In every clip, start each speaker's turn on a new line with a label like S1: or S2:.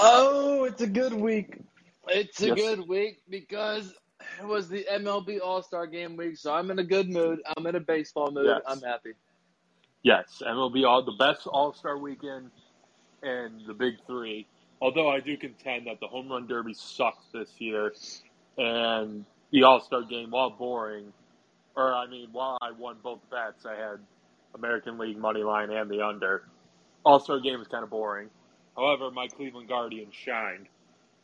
S1: Oh, it's a good week. It's a
S2: Yes.
S1: good week because it was the MLB All Star Game week, so I'm in a good mood. I'm in a baseball mood.
S2: Yes.
S1: I'm happy.
S2: Yes, MLB all the best All Star weekend and the big three. Although I do contend that the home run derby sucks this year, and the All Star game, while boring, or I mean, while I won both bets, I had American League money line and the under. All Star game is kind of boring. However, my Cleveland Guardians shined.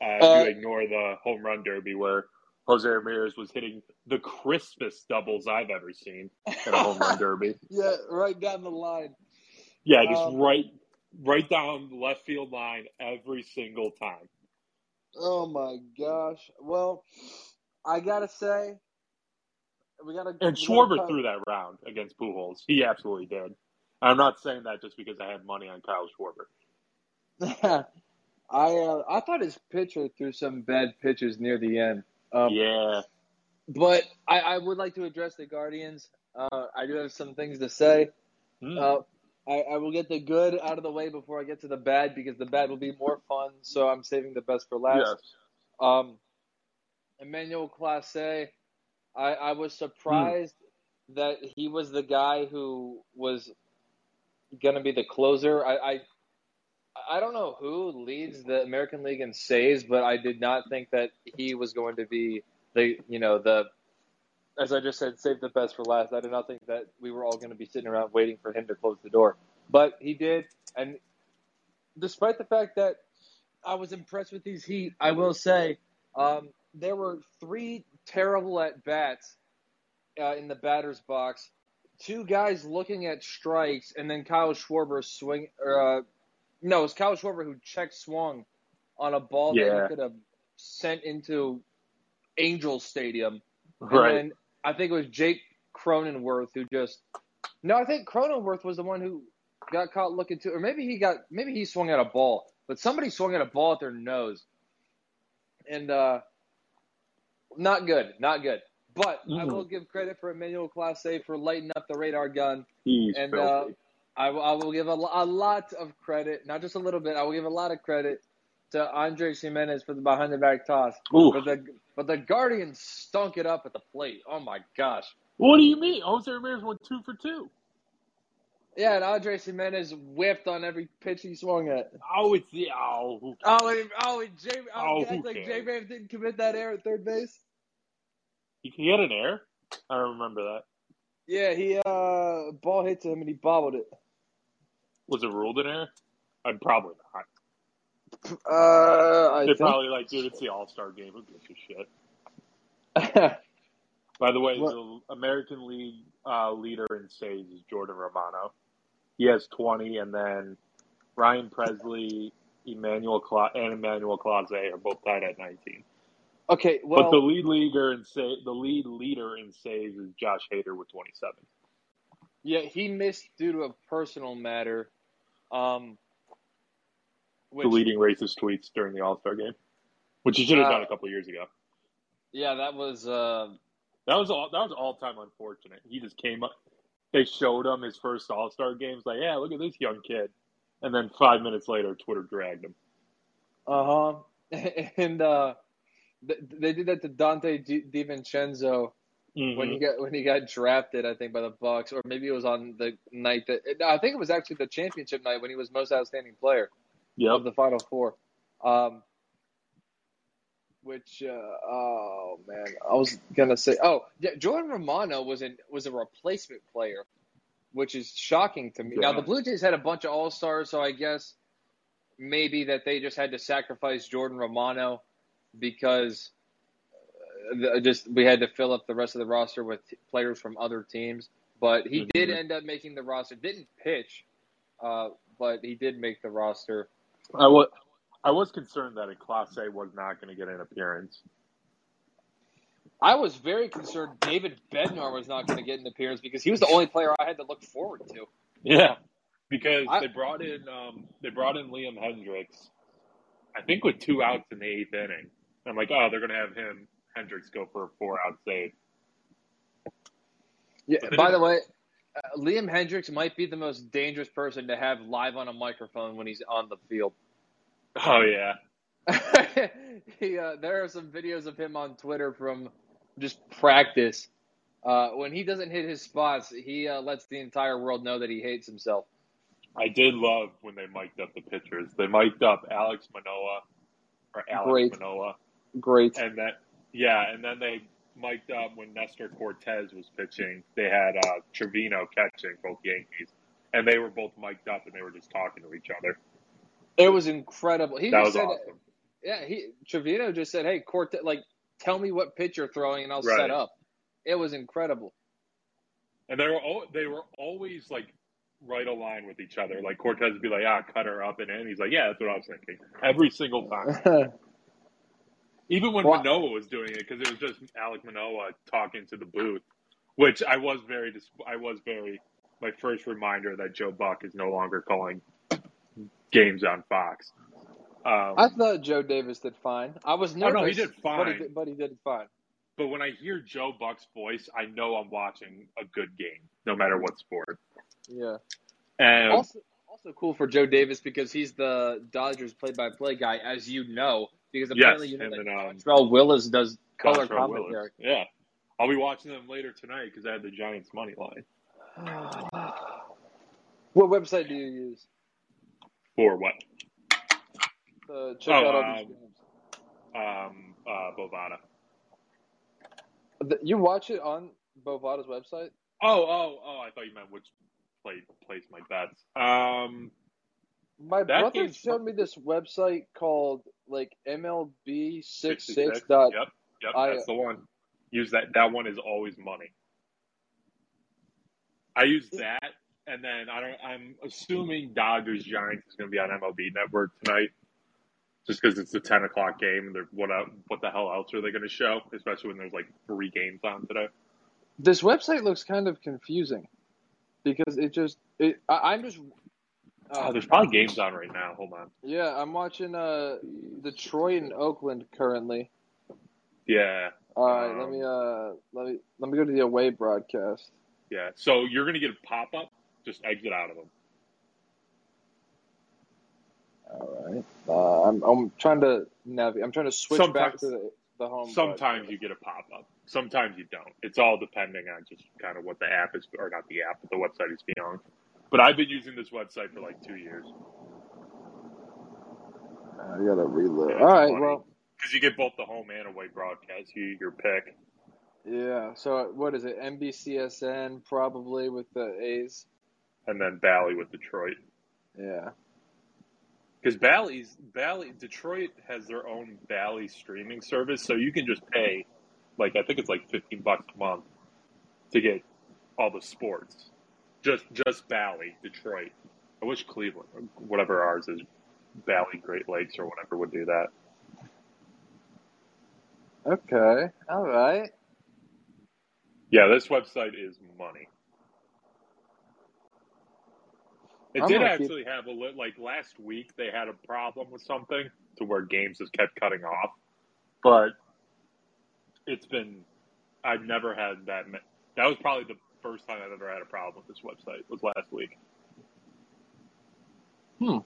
S2: Uh,
S1: Uh,
S2: if you ignore the home run derby where Jose Ramirez was hitting the crispest doubles I've ever seen in a home run derby.
S1: Yeah, right down the line.
S2: Yeah, just
S1: Um,
S2: right, right down the left field line every single time.
S1: Oh my gosh. Well, I gotta say, we gotta.
S2: And
S1: gotta
S2: Schwarber threw that round against Pujols. He absolutely did. I'm not saying that just because I had money on Kyle Schwarber.
S1: I uh, I thought his pitcher threw some bad pitches near the end. Um,
S2: yeah,
S1: But I, I would like to address the Guardians. Uh, I do have some things to say.
S2: Hmm.
S1: Uh, I, I will get the good out of the way before I get to the bad because the bad will be more fun. So I'm saving the best for last.
S2: yes.
S1: Um, Emmanuel Clase, I, I was surprised that he was the guy who was going to be the closer. I, I I don't know who leads the American League in saves, but I did not think that he was going to be the you know the as I just said, save the best for last. I did not think that we were all going to be sitting around waiting for him to close the door, but he did, and despite the fact that I was impressed with these Heat, I will say um, there were three terrible at bats uh, in the batter's box. Two guys looking at strikes, and then Kyle Schwarber swing. Uh, no, it was Kyle Schwarber who check swung on a ball that he could have sent into Angel Stadium. And
S2: Right.
S1: then I think it was Jake Cronenworth who just. No, I think Cronenworth was the one who got caught looking too, or maybe he got maybe he swung at a ball, but somebody swung at a ball at their nose, and uh, not good, not good. But I
S2: Mm.
S1: will give credit for Emmanuel Clase for lighting up the radar gun.
S2: He's
S1: And, uh. I, will- I will give a, a lot of credit, not just a little bit. I will give a lot of credit to Andre Giménez for the behind the back toss.
S2: Oof.
S1: But the but the Guardians stunk it up at the plate. Oh my gosh.
S2: What do you mean? Jose Ramirez went two for two.
S1: Yeah, and Andre Giménez whiffed on every pitch he swung at.
S2: Oh, it's the oh. who-
S1: Oh, and, oh, and J. Oh,
S2: Oh,
S1: like? J. Didn't commit that error at third base.
S2: He, he had an error. I don't remember that.
S1: Yeah, he uh ball hit to him and he bobbled it.
S2: Was it ruled an error? I'm probably not.
S1: Uh,
S2: They're probably like, dude, it's the All Star game. Who gives a shit? By the way,
S1: What-
S2: the American League uh, leader in saves is Jordan Romano. He has 20, and then Ryan Pressly, Emmanuel Cla- and Emmanuel Clase are both tied at 19.
S1: okay, well,
S2: but the lead leader in sa- the lead leader in saves is Josh Hader with 27.
S1: Yeah, he missed due to a personal matter. Um, which,
S2: Deleting racist tweets during the All Star game, which he should have
S1: Uh,
S2: done a couple years ago.
S1: yeah, that was uh,
S2: That was all. That was all time unfortunate. He just came up. They showed him his first All Star games. Like, yeah, look at this young kid. And then five minutes later, Twitter dragged him.
S1: uh huh, and uh, th- they did that to Donte Di- DiVincenzo when he
S2: Mhm.
S1: got when he got drafted, I think by the Bucks, or maybe it was on the night that I think it was actually the championship night when he was most outstanding player
S2: Yep.
S1: of the Final Four. Um, which uh, oh man, I was gonna say oh yeah, Jordan Romano was an was a replacement player, which is shocking to me. Now the Blue Jays had a bunch of All Stars, so I guess maybe that they just had to sacrifice Jordan Romano because just we had to fill up the rest of the roster with players from other teams. But he did
S2: Mhm.
S1: end up making the roster. Didn't pitch, uh, but he did make the roster.
S2: I was. I was concerned that a Class A was not going to get an appearance.
S1: I was very concerned David Bednar was not going to get an appearance because he was the only player I had to look forward to.
S2: Yeah, because
S1: I-
S2: they brought in um, they brought in Liam Hendriks, I think with two outs in the eighth inning. I'm like, oh, they're going to have him Hendriks go for a four out save.
S1: Yeah. By the way, uh, Liam Hendriks might be the most dangerous person to have live on a microphone when he's on the field.
S2: Oh yeah,
S1: he, uh, there are some videos of him on Twitter from just practice. Uh, when he doesn't hit his spots, he uh, lets the entire world know that he hates himself.
S2: I did love when they mic'd up the pitchers. They mic'd up Alex Manoah or Alex
S1: Great.
S2: Manoah,
S1: Great.
S2: and then yeah, and then they mic'd up when Nestor Cortes was pitching. They had uh, Trevino catching both Yankees, and they were both mic'd up, and they were just talking to each other.
S1: It was incredible. He
S2: That
S1: just
S2: was
S1: said,
S2: awesome.
S1: yeah, he Trevino just said, "Hey, Cortes, like, tell me what pitch you're throwing, and I'll
S2: Right.
S1: set up." It was incredible.
S2: And they were al- they were always like right aligned with each other. Like Cortes would be like, "Ah, cut her up and in." He's like, "Yeah, that's what I was thinking." Every single time. Even when
S1: Well-
S2: Manoah was doing it, because it was just Alek Manoah talking to the booth, which I was very, dis- I was very, my first reminder that Joe Buck is no longer calling games on Fox. Um,
S1: I thought Joe Davis did fine. I was
S2: Oh,
S1: nervous.
S2: no, he did
S1: but he
S2: fine.
S1: did, but he did fine.
S2: but when I hear Joe Buck's voice, I know I'm watching a good game, no matter what sport.
S1: Yeah.
S2: And
S1: Also, also cool for Joe Davis because he's the Dodgers play-by-play guy, as you know, because apparently
S2: Yes,
S1: you know that
S2: then, um,
S1: Willis does color
S2: Dontrelle Willis.
S1: commentary.
S2: Yeah, I'll be watching them later tonight because I had the Giants money line
S1: what website do you use
S2: for what?
S1: to check
S2: Oh,
S1: out all these
S2: um,
S1: games?
S2: Um, uh, Bovada.
S1: You watch it on Bovada's website?
S2: Oh, oh, oh! I thought you meant which play place my bets. Um,
S1: My brother showed me this website called like MLB 66
S2: 66.
S1: dot.
S2: Yep, yep,
S1: I-
S2: that's the one. Use that. That one is always money. I use that, and then I don't. I'm assuming Dodgers Giants is going to be on MLB Network tonight, just because it's a 10 o'clock game. And they're what? What the hell else are they going to show? Especially when there's like three games on today.
S1: This website looks kind of confusing because it just it. I, I'm just.
S2: Oh,
S1: Uh,
S2: there's probably games on right now. Hold on.
S1: yeah, I'm watching uh Detroit and Oakland currently.
S2: Yeah,
S1: All right, let
S2: Um,
S1: me uh let me let me go to the away broadcast.
S2: yeah. So you're going to get a pop up. Just exit out of them.
S1: All right. Uh, I'm I'm trying to navigate. I'm trying to switch back to the, the home.
S2: Sometimes you get a pop up. Sometimes you don't. It's all depending on just kind of what the app is, or not the app, but the website is beyond. But I've been using this website for like two years uh,
S1: I gotta reload.
S2: Yeah,
S1: All right.
S2: funny.
S1: Well,
S2: because you get both the home and away broadcast. You your pick.
S1: yeah. So what is it? NBCSN probably with the A's.
S2: and then Bally with Detroit.
S1: Yeah.
S2: Because Bally's Bally Detroit has their own Bally streaming service, so you can just pay like I think it's like fifteen bucks a month to get all the sports. Just just Bally Detroit. I wish Cleveland, or whatever ours is, Bally Great Lakes or whatever would do that.
S1: Okay. All right.
S2: Yeah, this website is money. It
S1: I'm
S2: did
S1: gonna keep-
S2: actually have a li- like last week they had a problem with something to where games just kept cutting off, but it's been I've never had that. That was probably the first time I've ever had a problem with this website. Was last week,
S1: Hmm.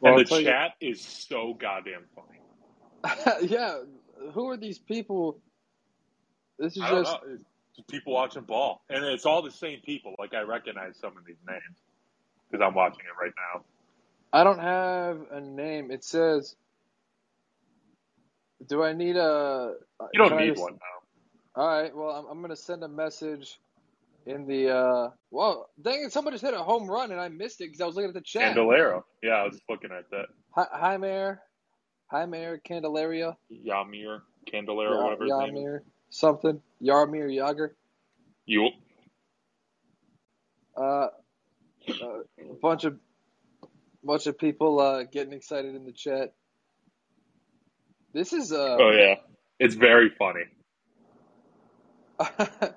S1: Well,
S2: and the
S1: tell you-
S2: chat is so goddamn funny.
S1: yeah. Who are these people? This is just
S2: just people watching ball, and it's all the same people. Like I recognize some of these names because I'm watching it right now.
S1: I don't have a name. It says Do I need a
S2: You don't need
S1: just-
S2: one now.
S1: All right. Well, I'm, I'm going to send a message in the uh well, dang it, somebody just hit a home run and I missed it cuz I was looking at the chat.
S2: Candelario. Yeah, I was looking at that.
S1: Hi, hi Mayor. Hi Mayor Candelaria.
S2: Yamir Candelario,
S1: Ya-
S2: whatever his name is.
S1: Yarmir something. Yarmir Yager.
S2: You.
S1: Uh, uh, a bunch of bunch of people uh, getting excited in the chat. This is uh,
S2: Oh yeah, it's very funny.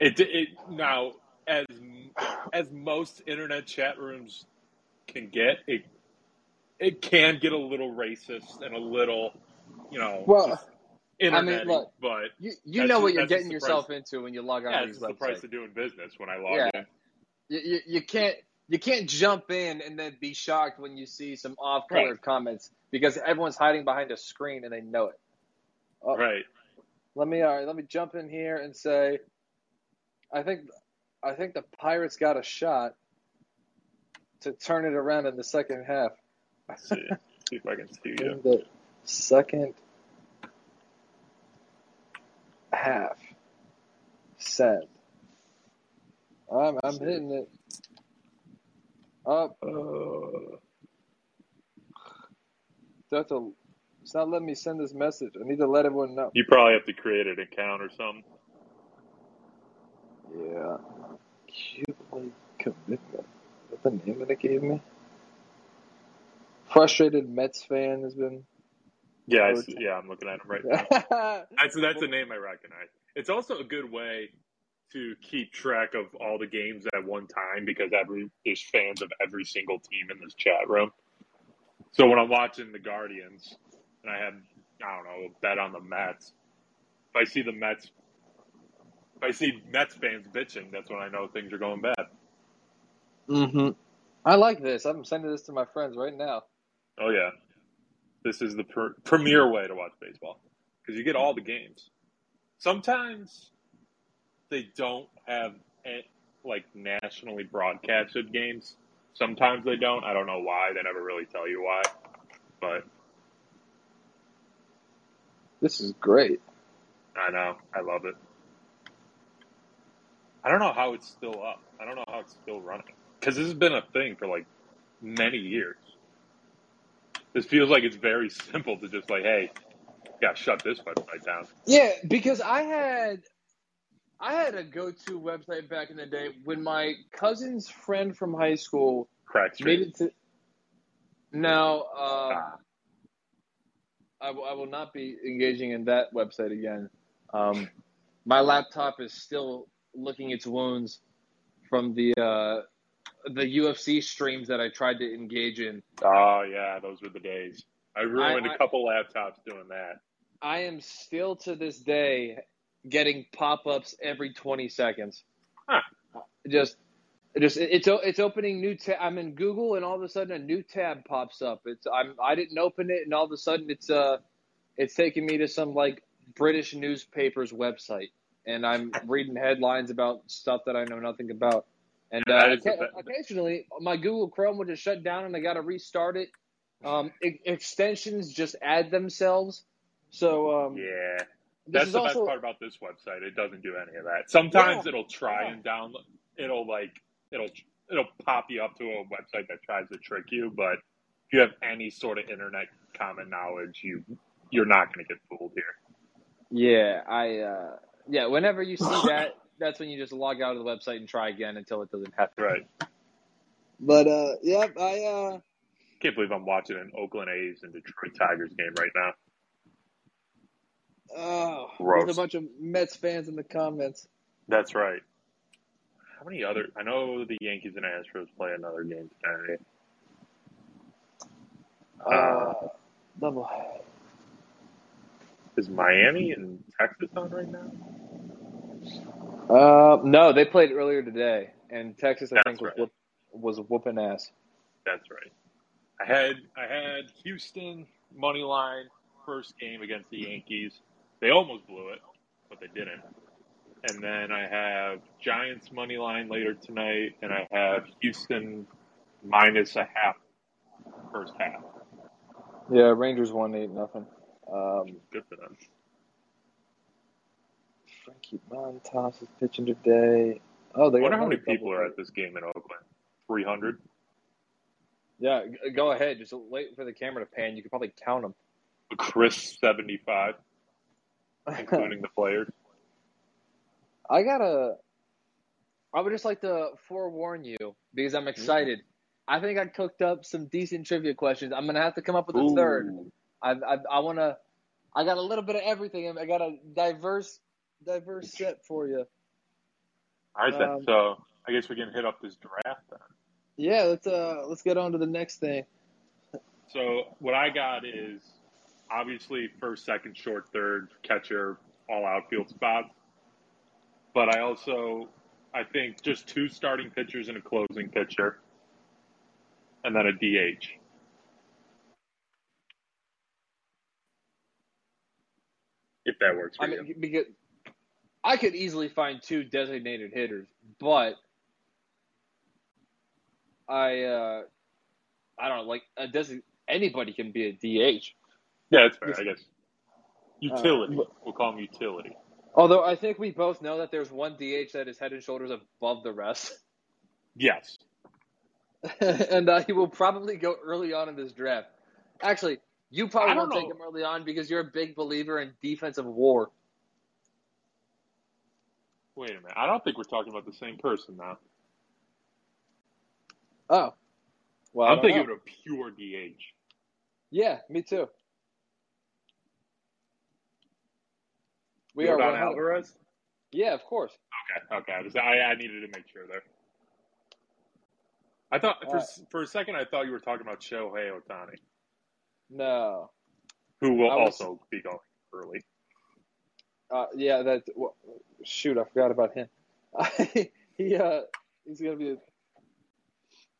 S2: It it now as as most internet chat rooms can get it. It can get a little racist and a little, you know,
S1: Well,
S2: just
S1: I mean,
S2: internet
S1: look,
S2: but
S1: you you know what you're getting yourself into when you log on
S2: yeah,
S1: to
S2: it's
S1: these
S2: just the price of doing business when I log
S1: Yeah.
S2: in.
S1: You, you, you can't you can't jump in and then be shocked when you see some off color
S2: Right.
S1: comments because everyone's hiding behind a screen and they know it. Oh,
S2: Right.
S1: Let me all right, let me jump in here and say I think I think the Pirates got a shot to turn it around in the second half.
S2: Let's see. see if I can see you.
S1: In the second half. Send. I'm I'm hitting it. Up.
S2: Uh,
S1: That's a. It's not letting me send this message. I need to let everyone know.
S2: you probably have to create an account or something.
S1: Yeah. Cubely commitment. Is that the name that it gave me? Frustrated Mets fan has been.
S2: Yeah, I see, yeah, I'm looking at him right now.
S1: yeah,
S2: That's that's a name I recognize. It's also a good way to keep track of all the games at one time because every there's fans of every single team in this chat room. So when I'm watching the Guardians and I have I don't know a bet on the Mets, if I see the Mets, if I see Mets fans bitching, that's when I know things are going bad.
S1: Mm-hmm. I like this. I'm sending this to my friends right now.
S2: Oh yeah, this is the per- premier way to watch baseball because you get all the games. Sometimes they don't have like nationally broadcasted games. Sometimes they don't. I don't know why. They never really tell you why. But
S1: This is great.
S2: I know. I love it. I don't know how it's still up. I don't know how it's still running because this has been a thing for like many years. This feels like it's very simple to just like, hey, got shut this website down.
S1: Yeah, because I had I had a go-to website back in the day when my cousin's friend from high school
S2: Crack
S1: made
S2: Street.
S1: it to. Now, uh,
S2: Ah,
S1: I, will- not be engaging in that website again. Um, my laptop is still licking its wounds from the uh, the UFC streams that I tried to engage in.
S2: oh yeah, those were the days. I ruined
S1: I-
S2: a couple laptops doing that.
S1: I am still to this day getting pop-ups every 20 seconds.
S2: Huh.
S1: Just, just it's it's opening new tab. I'm in Google, and all of a sudden a new tab pops up. It's I'm I didn't open it, and all of a sudden it's uh it's taking me to some like British newspaper's website, and I'm reading headlines about stuff that I know nothing about. And uh,
S2: That is the
S1: occa-
S2: be-
S1: occasionally, my Google Chrome will just shut down, and I got to restart it. Um, e- extensions just add themselves. So um,
S2: Yeah, that's
S1: is
S2: the
S1: also
S2: best part about this website. It doesn't do any of that. Sometimes it'll try
S1: Yeah.
S2: and download. It'll like it'll it'll pop you up to a website that tries to trick you. But if you have any sort of internet common knowledge, you you're not going to get fooled here.
S1: yeah, I uh, yeah. Whenever you see that, that's when you just log out of the website and try again until it doesn't happen.
S2: Right.
S1: But uh, yep, I uh,
S2: Can't believe I'm watching an Oakland A's and Detroit Tigers game right now.
S1: Oh,
S2: Gross.
S1: there's a bunch of Mets fans in the comments.
S2: That's right. How many other? I know the Yankees and Astros play another game today.
S1: Uh, double.
S2: Is Miami and Texas on right now?
S1: Uh, no, they played earlier today, and Texas, I
S2: That's
S1: think, was
S2: right.
S1: whoop, was whooping ass.
S2: That's right. I had I had Houston money line first game against the Yankees. They almost blew it, but they didn't. And then I have Giants money line later tonight, and I have Houston minus a half first half.
S1: Yeah, Rangers won eight nothing. Um,
S2: Good for them.
S1: Frankie Montas is pitching today. Oh, they got
S2: wonder how many people are at this game in Oakland. Three hundred.
S1: Yeah, go ahead. Just wait for the camera to pan. You could probably count them.
S2: Chris seventy five, including the players.
S1: I gotta. I would just like to forewarn you because I'm excited. I think I cooked up some decent trivia questions. I'm gonna have to come up with a third. I I, I want to. I got a little bit of everything. I got a diverse, diverse set for you.
S2: All right then.
S1: Um,
S2: So I guess we can hit up this draft then.
S1: Yeah, let's uh let's get on to the next thing.
S2: So what I got is obviously first, second, short, third, catcher, all outfield spots. But I also I think just two starting pitchers and a closing pitcher. and then a DH. If that works for
S1: I
S2: you.
S1: mean, because I could easily find two designated hitters, but I uh, I don't know, like a design anybody can be a DH.
S2: Yeah, that's fair, I guess. Utility.
S1: Uh,
S2: we'll call him utility.
S1: Although I think we both know that there's one DH that is head and shoulders above the rest,
S2: Yes.
S1: and uh, he will probably go early on in this draft. Actually, you probably
S2: don't
S1: won't take him early on because you're a big believer in defensive war.
S2: Wait a minute. I don't think we're talking about the same person now.
S1: Oh, well, I
S2: I'm thinking
S1: know.
S2: of a pure DH.
S1: Yeah, me too. We
S2: Yordan
S1: are 100
S2: Alvarez?
S1: Yeah, of course.
S2: Okay, okay. I, I, I needed to make sure there. I thought for
S1: Uh,
S2: for a second I thought you were talking about Shohei Ohtani,
S1: No.
S2: who will
S1: was-
S2: also be going early.
S1: Uh, yeah, that. Well, shoot, I forgot about him. he uh, he's gonna be. A,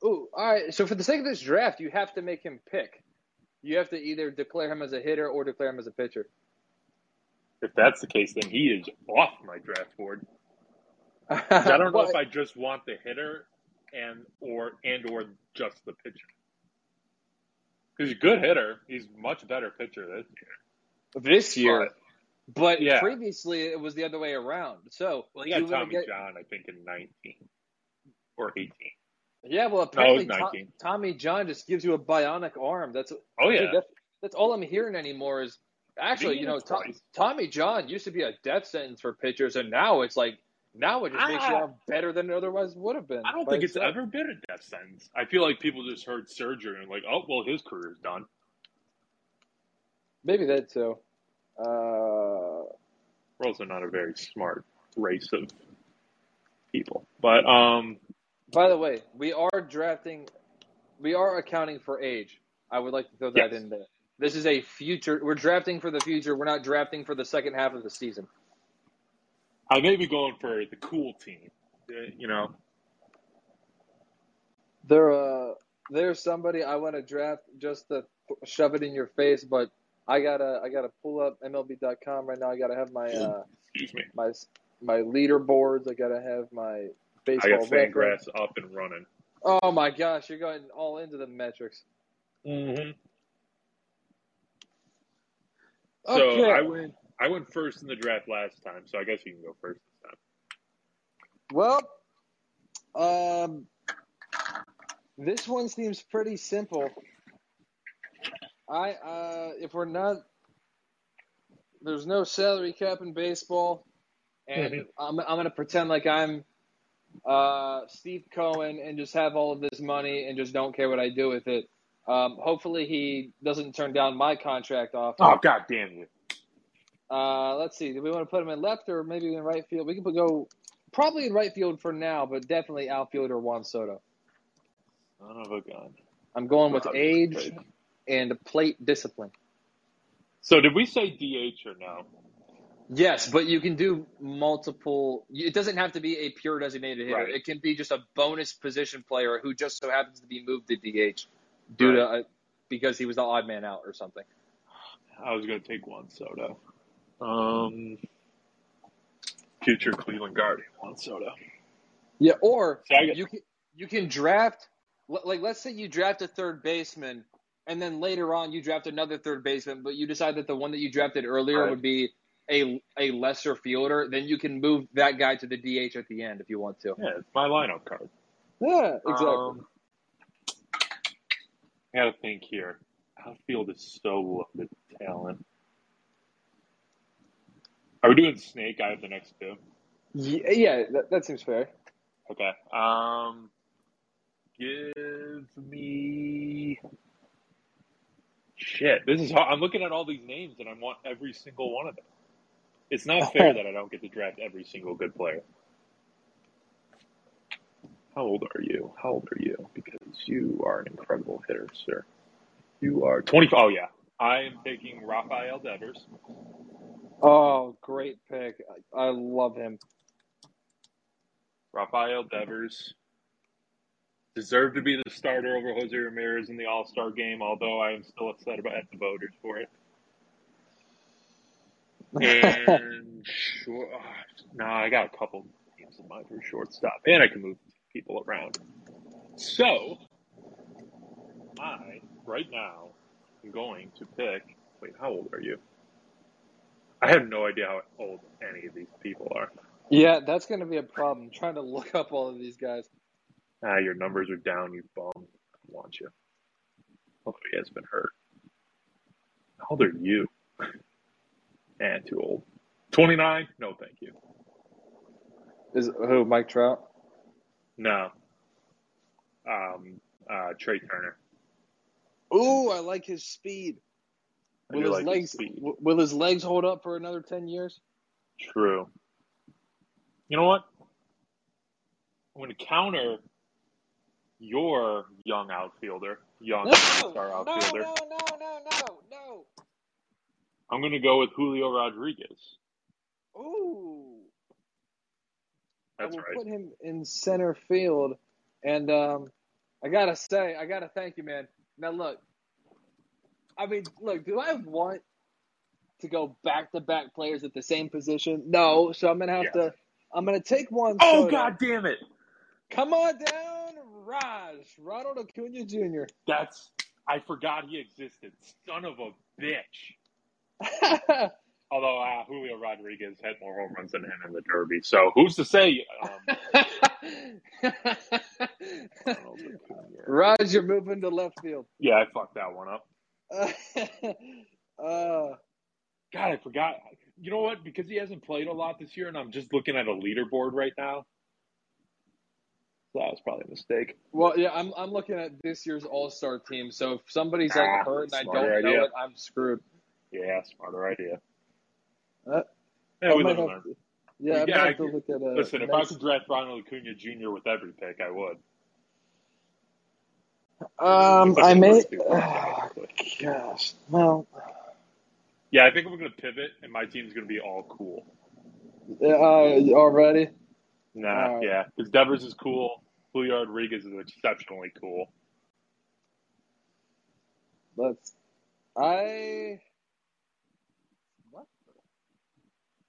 S1: ooh, all right. So for the sake of this draft, you have to make him pick. You have to either declare him as a hitter or declare him as a pitcher.
S2: If that's the case, then he is off my draft board. I don't know if I just want the hitter and or and or just the pitcher. He's a good hitter. He's much better pitcher this year.
S1: this year, but
S2: Yeah.
S1: previously it was the other way around. So
S2: Well, he got Tommy
S1: get-
S2: John, I think, in 19 or 18.
S1: Yeah, well, apparently
S2: it was
S1: To-
S2: 19.
S1: Tommy John just gives you a bionic arm. That's
S2: Oh yeah,
S1: Dude, that's, that's all I'm hearing anymore is actually,
S2: Me
S1: you know. Tom, Tommy John used to be a death sentence for pitchers, and now it's like now it just makes
S2: Ah.
S1: your arm better than it otherwise would have been.
S2: I don't
S1: by
S2: think it's ever been a death sentence. I feel like people just heard surgery and like, oh well, his career's done.
S1: maybe that too. Uh,
S2: We're also not a very smart race of people, but um,
S1: by the way, we are drafting, we are accounting for age. I would like to throw that
S2: Yes.
S1: in there. This is a future. We're drafting for the future. We're not drafting for the second half of the season.
S2: I may be going for the cool team. Uh, You know,
S1: There, uh, there's somebody I want to draft just to shove it in your face, but I gotta, I gotta pull up MLB.com right now. I gotta have my, uh,
S2: excuse me.
S1: my, my leaderboards. I gotta have my baseball.
S2: I
S1: got.
S2: Fangraphs up and running.
S1: Oh my gosh, you're going all into the metrics.
S2: Mm-hmm.
S1: Okay.
S2: So I went. I went first in the draft last time, so I guess you can go first this time.
S1: Well, um, this one seems pretty simple. I uh, if we're not, there's no salary cap in baseball, and
S2: Mhm.
S1: I'm I'm gonna pretend like I'm uh, Steve Cohen and just have all of this money and just don't care what I do with it. Um, hopefully he doesn't turn down my contract offer.
S2: Oh god damn you!
S1: Uh, let's see. Do we want to put him in left or maybe in right field? We can put, go probably in right field for now, but definitely outfielder Juan Soto.
S2: Son of a gun.
S1: I'm going with
S2: Wow,
S1: age
S2: crazy.
S1: and plate discipline.
S2: So did we say DH or no?
S1: Yes, but you can do multiple. It doesn't have to be a pure designated hitter.
S2: Right.
S1: It can be just a bonus position player who just so happens to be moved to DH due to uh, because he was the odd man out or something.
S2: I was going to take Juan Soto. Um, future Cleveland Guardian Juan Soto.
S1: Yeah, or
S2: So get-
S1: you can you can draft like let's say you draft a third baseman and then later on you draft another third baseman, but you decide that the one that you drafted earlier
S2: Right.
S1: would be a a lesser fielder, then you can move that guy to the DH at the end if you want to.
S2: Yeah, it's my lineup card.
S1: Yeah, exactly.
S2: Um, I got to think here. Outfield is so loaded with talent. Are we doing Snake? I have the next two.
S1: yeah, yeah that, that seems fair.
S2: Okay. Um, give me. Shit, this is hard. I'm looking at all these names and I want every single one of them. It's not fair that I don't get to draft every single good player. How old are you? How old are you? Because you are an incredible hitter, sir. You are 20. Oh, yeah. I am taking Rafael Devers.
S1: Oh, great pick. I, love him.
S2: Rafael Devers. deserved to be the starter over Jose Ramirez in the All Star game, although I am still upset about the voters for it. And sure, no, I got a couple teams in mind for shortstop, and I can move people around. So, I right now am going to pick. Wait, how old are you? I have no idea how old any of these people are.
S1: Yeah, that's going to be a problem. trying to look up all of these guys.
S2: Ah, your numbers are down, you bum. I want you. Although he has been hurt. How old are you? and too old. 29? No, thank you.
S1: Is who? Mike Trout?
S2: No. Um, uh, Trea Turner.
S1: Ooh, I like his speed.
S2: I
S1: Will his
S2: like his
S1: legs
S2: speed.
S1: w- will his legs hold up for another ten years?
S2: True. You know what? I'm going to counter your young outfielder, young star outfielder.
S1: no, no, no, no, no.
S2: I'm going to go with Julio Rodriguez.
S1: Ooh.
S2: That's
S1: I will
S2: right.
S1: put him in center field, and um, I gotta say, I gotta thank you, man. Now look, I mean, look, do I want to go back to back players at the same position? No, so I'm gonna have
S2: Yes.
S1: to. I'm gonna take one.
S2: Oh. God damn it.
S1: Come on down, Raj Ronald Acuna Jr.
S2: That's, I forgot he existed. Son of a bitch. Although uh, Julio Rodriguez had more home runs than him in the Derby. So who's to say? Um,
S1: Raj, you're moving to left field.
S2: yeah, I fucked that one up.
S1: uh,
S2: God, I forgot. You know what? Because he hasn't played a lot this year, and I'm just looking at a leaderboard right now. So that was probably a mistake.
S1: well, yeah, I'm I'm looking at this year's All Star team. So if somebody's like
S2: Ah,
S1: hurt and I don't know it, I'm screwed.
S2: Yeah, smarter idea.
S1: Uh,
S2: yeah,
S1: I
S2: we live and learn.
S1: to- yeah, I
S2: Yeah, I
S1: to look at uh,
S2: Listen, if I could draft Ronald Acuna Jr. with every pick, I would.
S1: Um, I may. Oh, gosh, well,
S2: Yeah, I think we're going to pivot, and my team's going to be all cool.
S1: uh, already.
S2: Nah,
S1: right.
S2: yeah, because Devers is cool. Julio Rodriguez is exceptionally cool.
S1: Let's. I. What?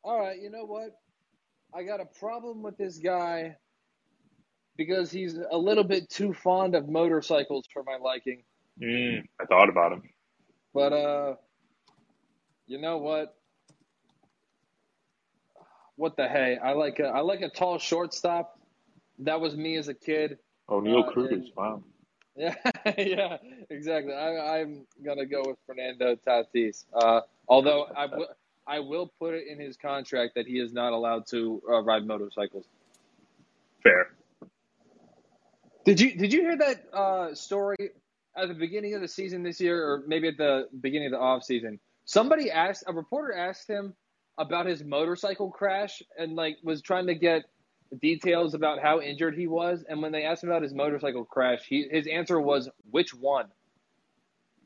S1: All right, you know what? I got a problem with this guy because he's a little bit too fond of motorcycles for my liking.
S2: Mm, I thought about him.
S1: But uh, you know what? What the hey? I like a, I like a tall shortstop. That was me as a kid.
S2: Oneil
S1: Uh,
S2: Cruz,
S1: and-
S2: wow.
S1: Yeah, yeah, exactly. I, I'm gonna go with Fernando Tatis. Uh, although I will, I will put it in his contract that he is not allowed to uh, ride motorcycles.
S2: Fair.
S1: Did you Did you hear that uh, story at the beginning of the season this year, or maybe at the beginning of the off season? Somebody asked a reporter asked him about his motorcycle crash and like was trying to get details about how injured he was. And when they asked him about his motorcycle crash, he, his answer was which one.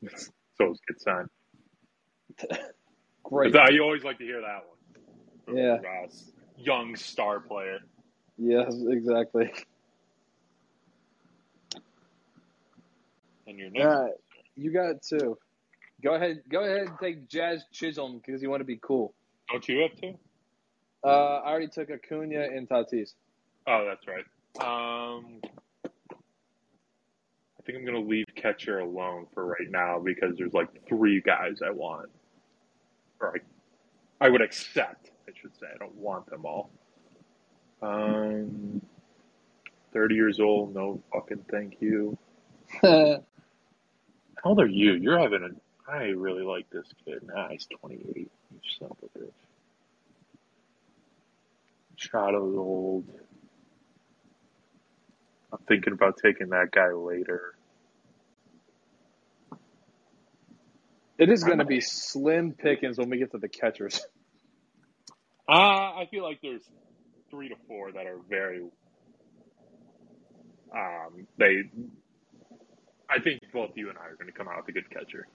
S2: So it's a good sign.
S1: Great.
S2: Uh, you always like to hear that one.
S1: Yeah.
S2: Uh, young star player.
S1: Yes, exactly.
S2: And your next.
S1: All right, you got two. Go ahead. Go ahead and take Jazz Chisholm because you want to be cool.
S2: Don't you have to?
S1: Uh, I already took Acuna and Tatis.
S2: Oh, that's right. Um, I think I'm going to leave catcher alone for right now because there's like three guys I want. Or I, I would accept, I should say. I don't want them all. Um, 30 years old, no fucking thank you. How old are you? You're having a. I really like this kid. Nah, he's 28. You son of a bitch. Shadows old. I'm thinking about taking that guy later.
S1: It is going to be slim pickings when we get to the catchers.
S2: Uh, I feel like there's three to four that are very. Um, they, I think both you and I are going to come out with a good catcher.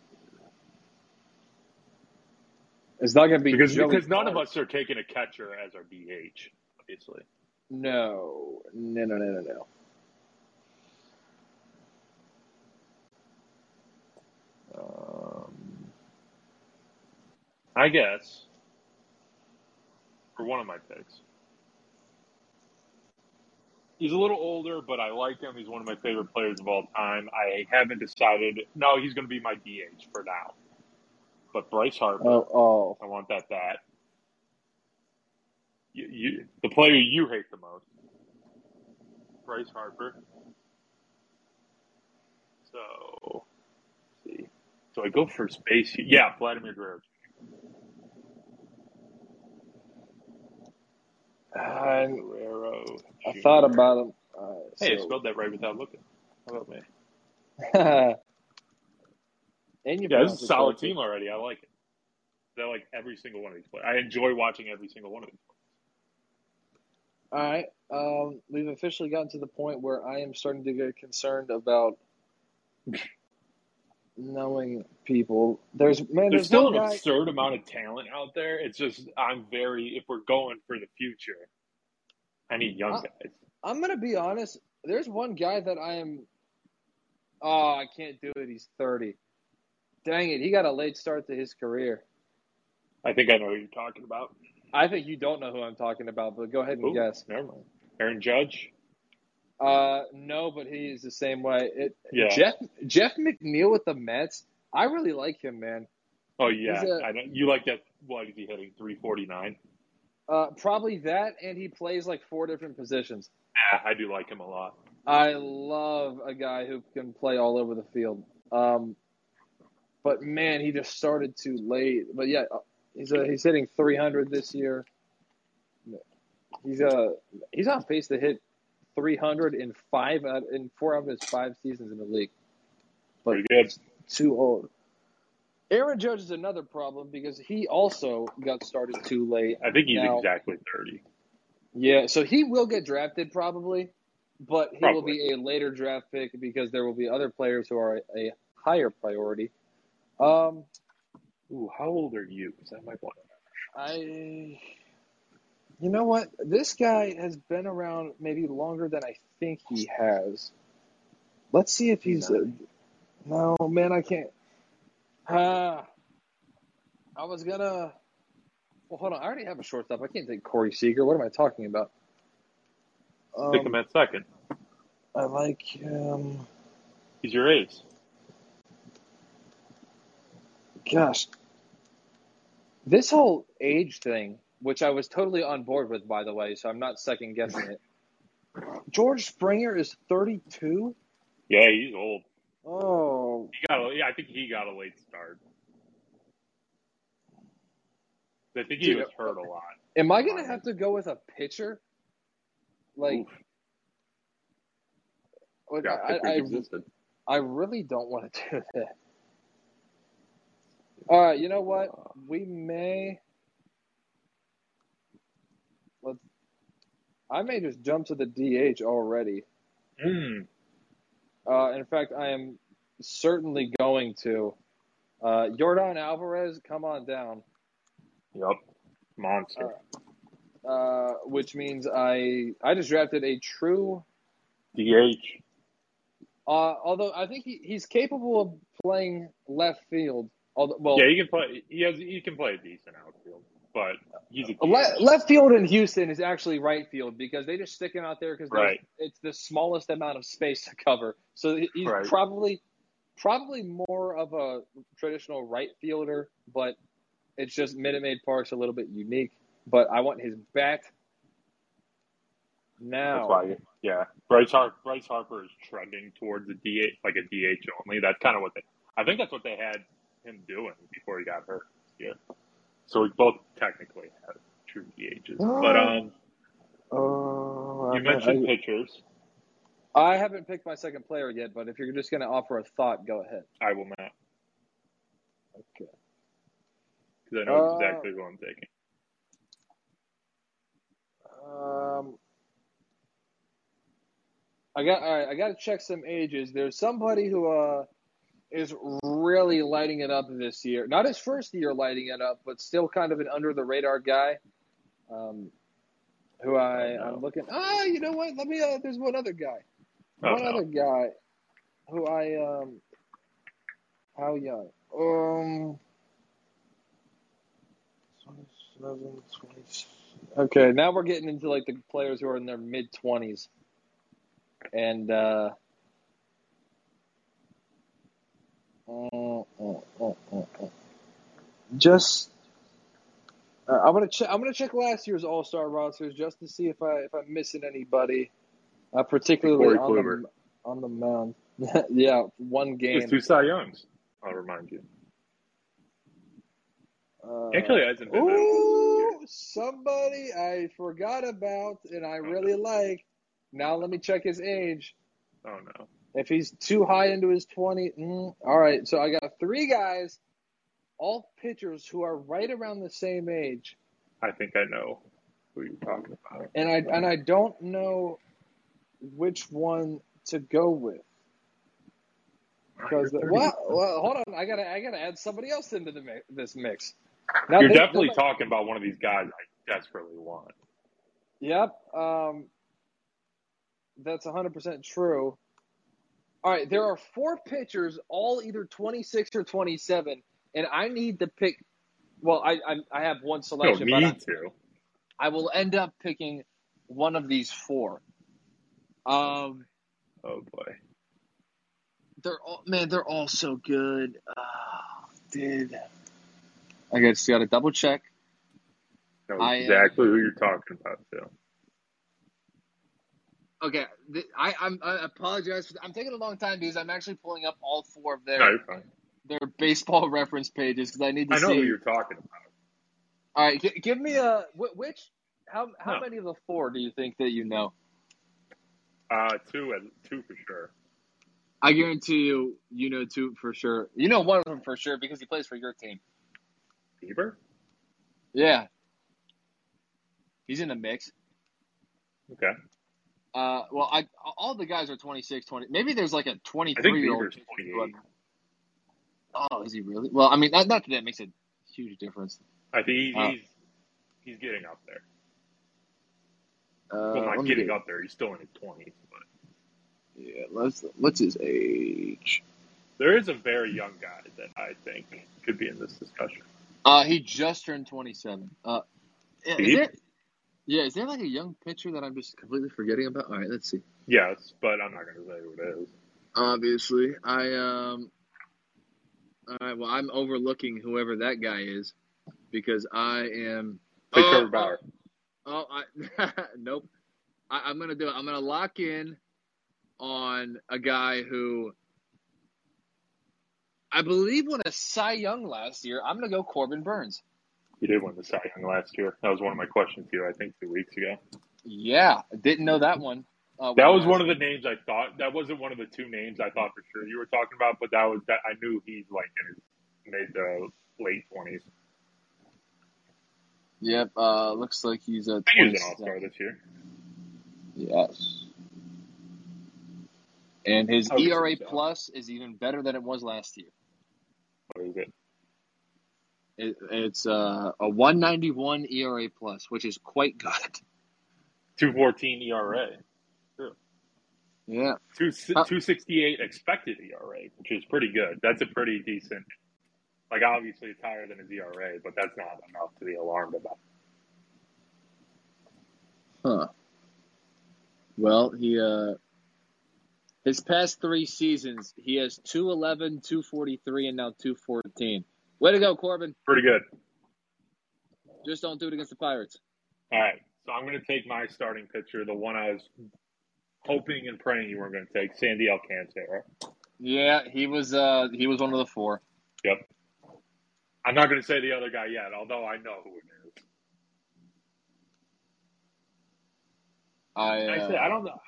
S1: It's not going to be
S2: because,
S1: Joey
S2: because none of us are taking a catcher as our DH, obviously.
S1: No, no, no, no, no, no.
S2: Uh, I guess. For one of my picks. He's a little older, but I like him. He's one of my favorite players of all time. I haven't decided. No, he's going to be my DH for now. But Bryce Harper,
S1: Oh, oh.
S2: I want that bat. You, you, the player you hate the most, Bryce Harper. So, let's see. So I go first base. Yeah, Vladimir Guerrero.
S1: I,
S2: Guerrero.
S1: I
S2: Jr..
S1: thought about him. Uh,
S2: Hey, I spelled that right without looking. How about me?
S1: and you
S2: Yeah, this is a solid
S1: correctly.
S2: team already. I like it. I like every single one of these players. I enjoy watching every single one of these.
S1: All right. Um, we've officially gotten to the point where I am starting to get concerned about knowing people. There's man,
S2: There's
S1: there's
S2: still an
S1: guy.
S2: absurd amount of talent out there. It's just I'm very if we're going for the future, I need young
S1: Uh,
S2: guys.
S1: I'm gonna be honest. There's one guy that I am. Oh, I can't do it. He's 30. Dang it, he got a late start to his career.
S2: I think I know who you're talking about.
S1: I think you don't know who I'm talking about, but go ahead and
S2: Ooh,
S1: guess.
S2: Never mind. Aaron Judge.
S1: Uh, no, but he's the same way. It,
S2: Yeah.
S1: Jeff Jeff McNeil with the Mets. I really like him, man.
S2: Oh yeah,
S1: a-
S2: I know. You like that? What is he hitting? Three forty nine.
S1: Uh, probably that, and he plays like four different positions.
S2: Yeah, I do like him a lot.
S1: I love a guy who can play all over the field. Um, but man, he just started too late. But yeah, uh, he's uh, he's hitting 300 this year. He's uh he's on pace to hit 300 in five out in four of his five seasons in the league. But
S2: Pretty good.
S1: too old. Aaron Judge is another problem because he also got started too late.
S2: I think he's
S1: Now-
S2: exactly thirty.
S1: Yeah, so he will get drafted probably, but he will be a later draft pick because there will be other players who are a, a higher priority. Um,
S2: Ooh, how old are you? Because I might want.
S1: I, you know what? This guy has been around maybe longer than I think he has. Let's see if he's. A, no, man, I can't. Ah, I was gonna. Well, hold on. I already have a shortstop. I can't take Corey Seager. What am I talking about?
S2: Pick
S1: Um,
S2: him at second.
S1: I like him.
S2: He's your ace.
S1: Gosh, this whole age thing, which I was totally on board with, by the way, so I'm not second guessing it. George Springer is 32.
S2: Yeah, he's old.
S1: Oh,
S2: He got. A, yeah, I think he got a late start. I think he
S1: Dude,
S2: was hurt a lot.
S1: am I gonna have to go with a pitcher? Like, like,
S2: yeah,
S1: I, I,
S2: existed.
S1: I really don't want to do that. All right, you know what? We may. Let's. I may just jump to the DH already.
S2: Mm.
S1: Uh, in fact, I am certainly going to. Uh, Yordan Alvarez, come on down.
S2: Yep. Monster.
S1: Uh, which means I I just drafted a true.
S2: DH.
S1: Uh, although I think he, he's capable of playing left field. Although, well,
S2: Yeah, he can play. He has. He can play a decent outfield, but he's a DH.
S1: Le- left field in Houston is actually right field because they just stick him out there because
S2: Right.
S1: it's the smallest amount of space to cover. So he's
S2: Right.
S1: probably probably more of a traditional right fielder, but it's just Minute Maid Park's a little bit unique. But I want his bat now.
S2: That's why. Yeah, Bryce Harper. Bryce Harper is trending towards a DH, like a DH only. That's kind of what they. I think that's what they had him doing before he got hurt. Yeah. So we both technically have true DHs, but um,
S1: Oh,
S2: you mentioned
S1: I,
S2: pitchers.
S1: I haven't picked my second player yet, but if you're just going to offer a thought, go ahead.
S2: I will not
S1: Okay.
S2: because I know
S1: Uh,
S2: exactly who I'm taking.
S1: Um, I got all right. I got to check some ages. There's somebody who uh is really lighting it up this year. Not his first year lighting it up, but still kind of an under the radar guy. Um, who I
S2: Oh.
S1: I'm looking. Ah, you know what? Let me. Uh, there's one other guy.
S2: Oh,
S1: one
S2: no.
S1: other guy who I um. How young? Um. Okay, now we're getting into like the players who are in their mid twenties, and uh, uh, uh, just uh, I'm gonna check. I'm gonna check last year's All Star rosters just to see if I if I'm missing anybody, uh, particularly on
S2: Kluber.
S1: the on the mound. yeah, one game.
S2: Two Cy Youngs. I'll remind you.
S1: Uh,
S2: Actually, been
S1: Ooh, somebody I forgot about and I really like. Now let me check his age.
S2: Oh no.
S1: If he's too high into his 20, mm, all right. So I got three guys, all pitchers who are right around the same age,
S2: I think I know who you're talking about.
S1: and I and I don't know which one to go with because well, well, hold on, I gotta I gotta add somebody else into the mi- this mix. Now,
S2: You're
S1: they-
S2: definitely talking about one of these guys I desperately want.
S1: Yep. Um, that's 100% true. All right, there are four pitchers, all either 26 or 27, and I need to pick. Well, I I, I have one
S2: No
S1: selection, but I,
S2: need.
S1: I will end up picking one of these four. Um,
S2: Oh boy.
S1: they're all man, they're all so good. Uh, dude, I guess you got to double check.
S2: Know
S1: I,
S2: exactly who you're talking about too.
S1: Okay, th- I I'm, I apologize. For, I'm taking a long time because I'm actually pulling up all four of their
S2: No,
S1: their baseball reference pages because I need to
S2: I know
S1: see.
S2: who you're talking about.
S1: All right, g- give me a which how how
S2: No.
S1: many of the four do you think that you know?
S2: Uh, two and two for sure.
S1: I guarantee you, you know two for sure. You know one of them for sure because he plays for your team.
S2: Bieber.
S1: Yeah, he's in the mix.
S2: Okay.
S1: Uh, well, I all the guys are 26, 20. Maybe there's like a
S2: I think
S1: 23 year old. Oh, is he really? Well, I mean, not, not that that makes a huge difference.
S2: I think he,
S1: Uh,
S2: he's he's getting up there.
S1: Uh,
S2: Well, not getting
S1: get-
S2: up there. He's still in his twenties, but
S1: Yeah, let's. What's his age?
S2: there is a very young guy that I think could be in this discussion.
S1: Uh, he just turned 27. Uh, is there, yeah, is there like a young pitcher that I'm just completely forgetting about? All right, let's see.
S2: Yes, but I'm not going to say who it is.
S1: Obviously, I um. All right, well, I'm overlooking whoever that guy is because I am.
S2: Take
S1: oh,
S2: Trevor Bauer.
S1: Oh, I nope. I, I'm gonna do it. I'm gonna lock in on a guy who I believe won a Cy Young last year. I'm gonna go Corbin Burnes.
S2: He did win the Cy Young last year. That was one of my questions to you. I think two weeks ago.
S1: Yeah, didn't know that one. Uh,
S2: That was one of the names I thought. That wasn't one of the two names I thought for sure you were talking about, but that was that I knew he's like in his mid to late twenties.
S1: Yep. Uh, looks like he's a.
S2: I think he was an all star this year.
S1: Yes. And his ERA
S2: so.
S1: plus is even better than it was last year.
S2: What is it?
S1: It, it's uh, a 191 ERA plus, which is quite good.
S2: Two fourteen ERA.
S1: Yeah.
S2: Two
S1: Uh,
S2: two sixty eight expected ERA, which is pretty good. That's a pretty decent. Like obviously it's higher than his ERA, but that's not enough to be alarmed about.
S1: Huh. Well, he uh his past three seasons, he has 211, 243, and now 214. Way to go, Corbin.
S2: Pretty good.
S1: Just don't do it against the Pirates.
S2: All right, so I'm going to take my starting pitcher, the one I was hoping and praying you weren't going to take, Sandy Alcantara.
S1: Yeah, he was uh he was one of the four.
S2: Yep. I'm not going to say the other guy yet, although I know who it is.
S1: I,
S2: And I
S1: uh,
S2: say I don't know,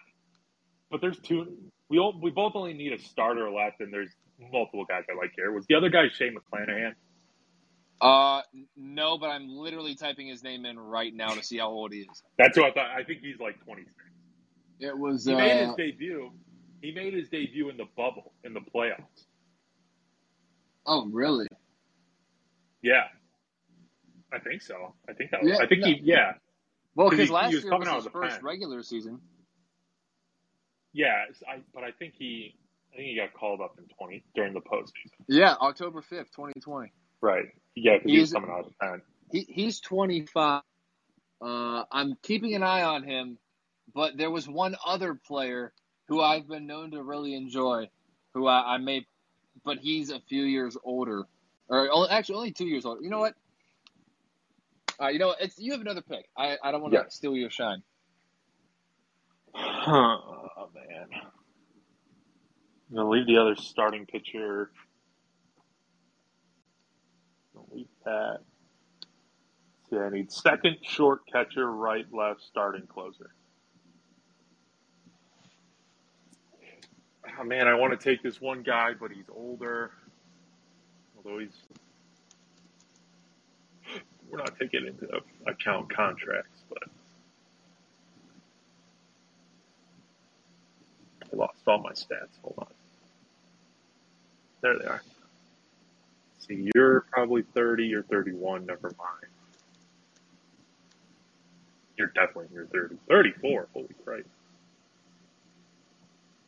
S2: but there's two. We all, we both only need a starter left, and there's multiple guys I like here. Was the other guy Shane McClanahan?
S1: uh no, but I'm literally typing his name in right now to see how old he is.
S2: That's who I thought. I think he's like 26.
S1: It was
S2: He made his
S1: uh
S2: debut. He made his debut in the bubble in the playoffs.
S1: oh really?
S2: Yeah, I think so. I think that. Was,
S1: Yeah,
S2: I think he. Yeah,
S1: Well, because last
S2: he was
S1: year
S2: coming
S1: was
S2: out
S1: his
S2: of the
S1: first
S2: pen.
S1: regular season.
S2: yeah. I, but I think he. I think he got called up in 20 during the postseason.
S1: Yeah, October fifth, twenty twenty.
S2: Right. Yeah, because he was
S1: He's-
S2: coming out of the pen.
S1: he he's 25. Uh, I'm keeping an eye on him, but there was one other player who I've been known to really enjoy, who I, I may, but he's a few years older, or actually only two years older. You know what? Uh, you know, it's you have another pick. I, I don't want to
S2: Yeah.
S1: steal your shine.
S2: Oh man. I'm gonna leave the other starting pitcher. Gonna leave that. See, I need second, short catcher, right, left, starting closer. Oh man, I want to take this one guy, but he's older. Although he's, we're not taking into account contracts, but I lost all my stats. Hold on. There they are. See, you're probably 30, you're 31, never mind. You're definitely in your 30. 34, holy Christ.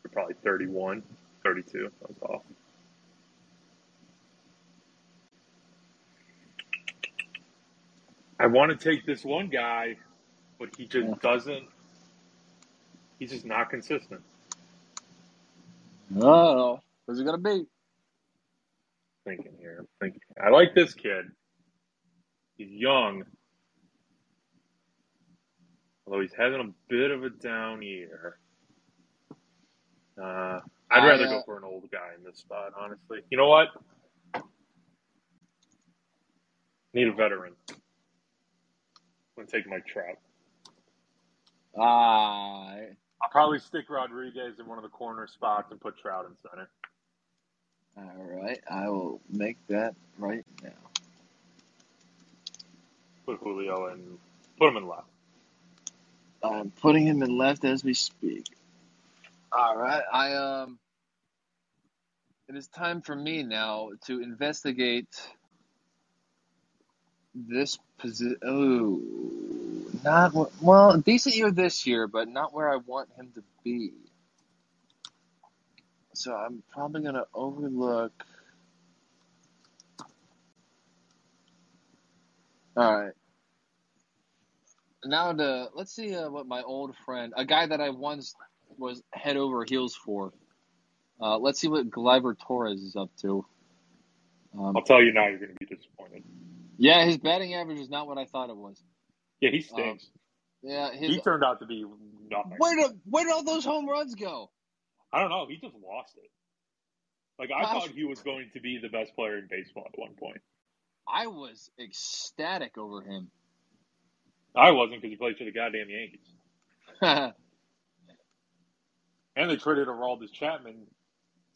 S2: You're probably 31, 32. That's off. I want to take this one guy, but he just doesn't. He's just not consistent.
S1: Oh, who's it gonna be?
S2: Thinking here. I'm thinking. I like this kid. He's young. Although he's having a bit of a down year. Uh, I'd rather
S1: uh,
S2: go for an old guy in this spot, honestly. You know what? Need a veteran. I'm going to take my Trout.
S1: Ah,
S2: I'll probably stick Rodriguez in one of the corner spots and put Trout in center.
S1: All right. I will make that right now.
S2: Put Julio in. Put him in left.
S1: I'm putting him in left as we speak. All right. I um. It is time for me now to investigate this position. Oh, not well. Decent year this year, but not where I want him to be. So I'm probably gonna overlook. All right. Now to let's see uh, what my old friend, a guy that I once was head over heels for. Uh, let's see what Gleyber Torres is up to. Um,
S2: I'll tell you now, you're going to be disappointed.
S1: yeah, his batting average is not what I thought it was.
S2: Yeah, he stinks.
S1: Yeah, his
S2: he turned out to be nothing.
S1: where did where did all those home runs go?
S2: I don't know. He just lost it. Like I
S1: Gosh.
S2: thought he was going to be the best player in baseball at one point.
S1: I was ecstatic over him.
S2: I wasn't because he played for the goddamn Yankees. And they traded Aroldis Chapman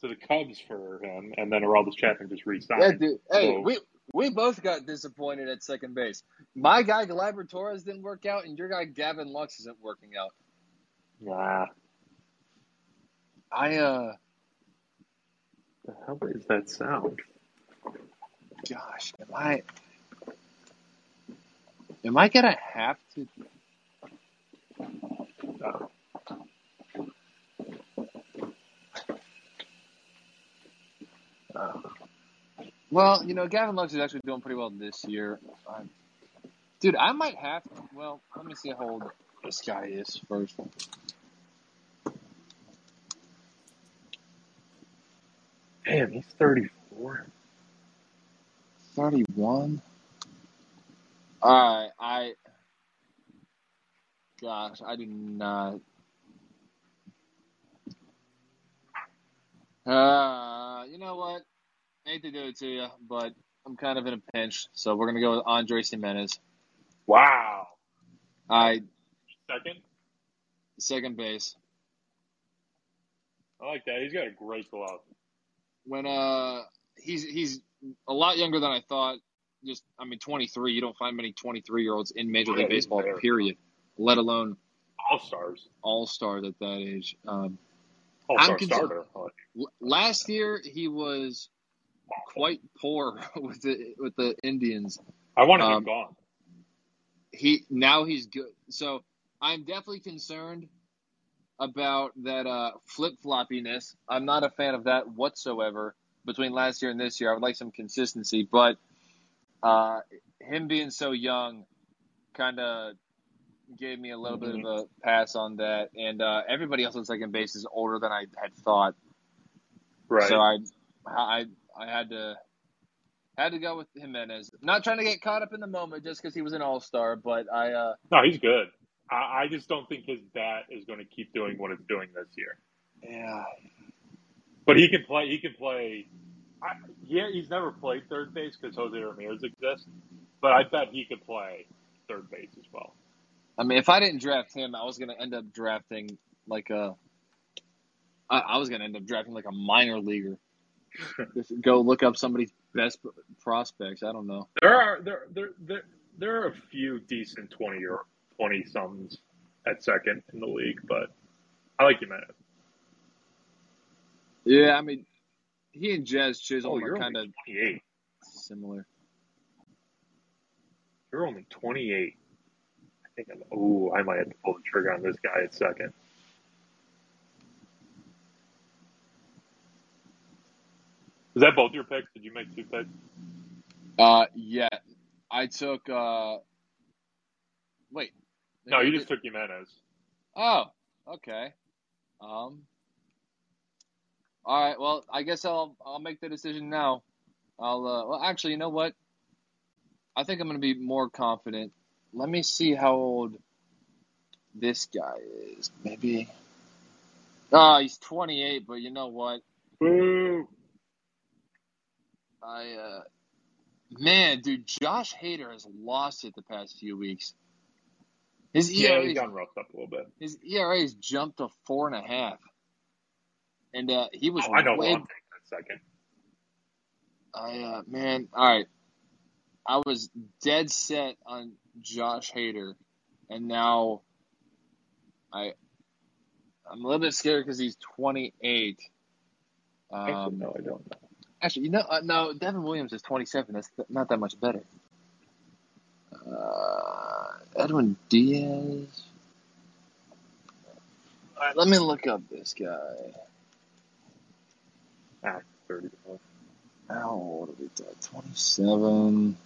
S2: to the Cubs for him, and then Aroldis Chapman just re-signed.
S1: dude. Hey,
S2: So-
S1: we we both got disappointed at second base. My guy Gleyber Torres didn't work out, and your guy Gavin Lux isn't working out.
S2: Nah.
S1: I uh,
S2: The hell is that sound?
S1: gosh, am I am I gonna have to?
S2: Uh,
S1: Well, you know, Gavin Lux is actually doing pretty well this year. Um, dude, I might have. to. Well, let me see how old this guy is first.
S2: Damn, he's 34.
S1: Thirty-one. All right, I. Gosh, I do not. Uh, you know what? I hate to do it to you, but I'm kind of in a pinch, so we're gonna go with Andrés Giménez.
S2: Wow.
S1: I
S2: Second?
S1: second base.
S2: I like that. He's got a great glove.
S1: When uh he's he's a lot younger than I thought. Just I mean, 23. You don't find many 23 year olds in Major League Baseball. Period. Let alone
S2: All stars.
S1: all stars at that age. Um,
S2: All
S1: I'm
S2: star starter.
S1: Last year he was quite poor with the with the Indians.
S2: I want him
S1: um,
S2: gone.
S1: He now he's good. So I'm definitely concerned about that uh, flip floppiness. I'm not a fan of that whatsoever between last year and this year. I would like some consistency, but uh, him being so young kind of gave me a little
S2: Mhm.
S1: bit of a pass on that. And uh, everybody else on second base is older than I had thought.
S2: Right.
S1: So I, I, I had to, had to go with Giménez. Not trying to get caught up in the moment just because he was an All Star, but I, uh,
S2: no, he's good. I, I just don't think his bat is going to keep doing what it's doing this year.
S1: yeah,
S2: But he can play. He can play. I, yeah, he's never played third base because Jose Ramirez exists. But I bet he could play third base as well.
S1: I mean, if I didn't draft him, I was gonna end up drafting like a. I, I was gonna end up drafting like a minor leaguer. Just go look up somebody's best pr- prospects. I don't know.
S2: There are there there there, there are a few decent twenty or twenty somethings at second in the league, but I like Giménez.
S1: Yeah, I mean, he and Jazz Chisholm
S2: Oh,
S1: are kind of similar.
S2: You're only twenty eight. I think I'm. Oh, I might have to pull the trigger on this guy at second. Is that both your picks? Did you make two picks?
S1: Uh, yeah, I took. uh Wait.
S2: No, you just took Giménez.
S1: Oh, okay. Um. All right. Well, I guess I'll I'll make the decision now. I'll. Uh, well, actually, you know what? I think I'm going to be more confident. Let me see how old this guy is. Maybe. Oh, he's 28. But you know what?
S2: Boo!
S1: I. uh Man, dude, Josh Hader has lost it the past few weeks. His
S2: Yeah,
S1: ERA
S2: he's gotten roughed up a little bit.
S1: His ERA's jumped to four and a half, and uh, he was
S2: Oh, I know
S1: way.
S2: I'm taking at second.
S1: I uh, man, all right. I was dead set on Josh Hader, and now I I'm a little bit scared because he's 28.
S2: Actually,
S1: Um,
S2: no, I don't know.
S1: actually, you know, uh, no, Devin Williams is 27. That's th- not that much better. Uh, Edwin Diaz. All right, let me look up this guy.
S2: Ah, 30.
S1: How old are we? Twenty-seven.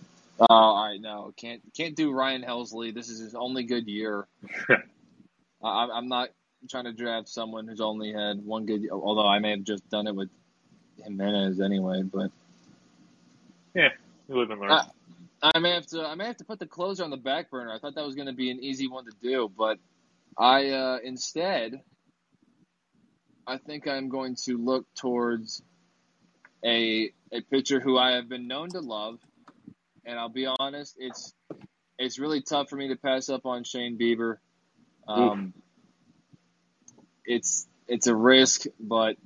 S1: Oh, all right, no, can't can't do Ryan Helsley. This is his only good year. I, I'm not trying to draft someone who's only had one good. year, Although I may have just done it with Giménez anyway, but yeah,
S2: You live and learn.
S1: Ah. I may have to I may have to put the closer on the back burner. I thought that was going to be an easy one to do, but I uh, instead I think I'm going to look towards a a pitcher who I have been known to love, and I'll be honest, it's it's really tough for me to pass up on Shane Bieber. Um, it's it's a risk, but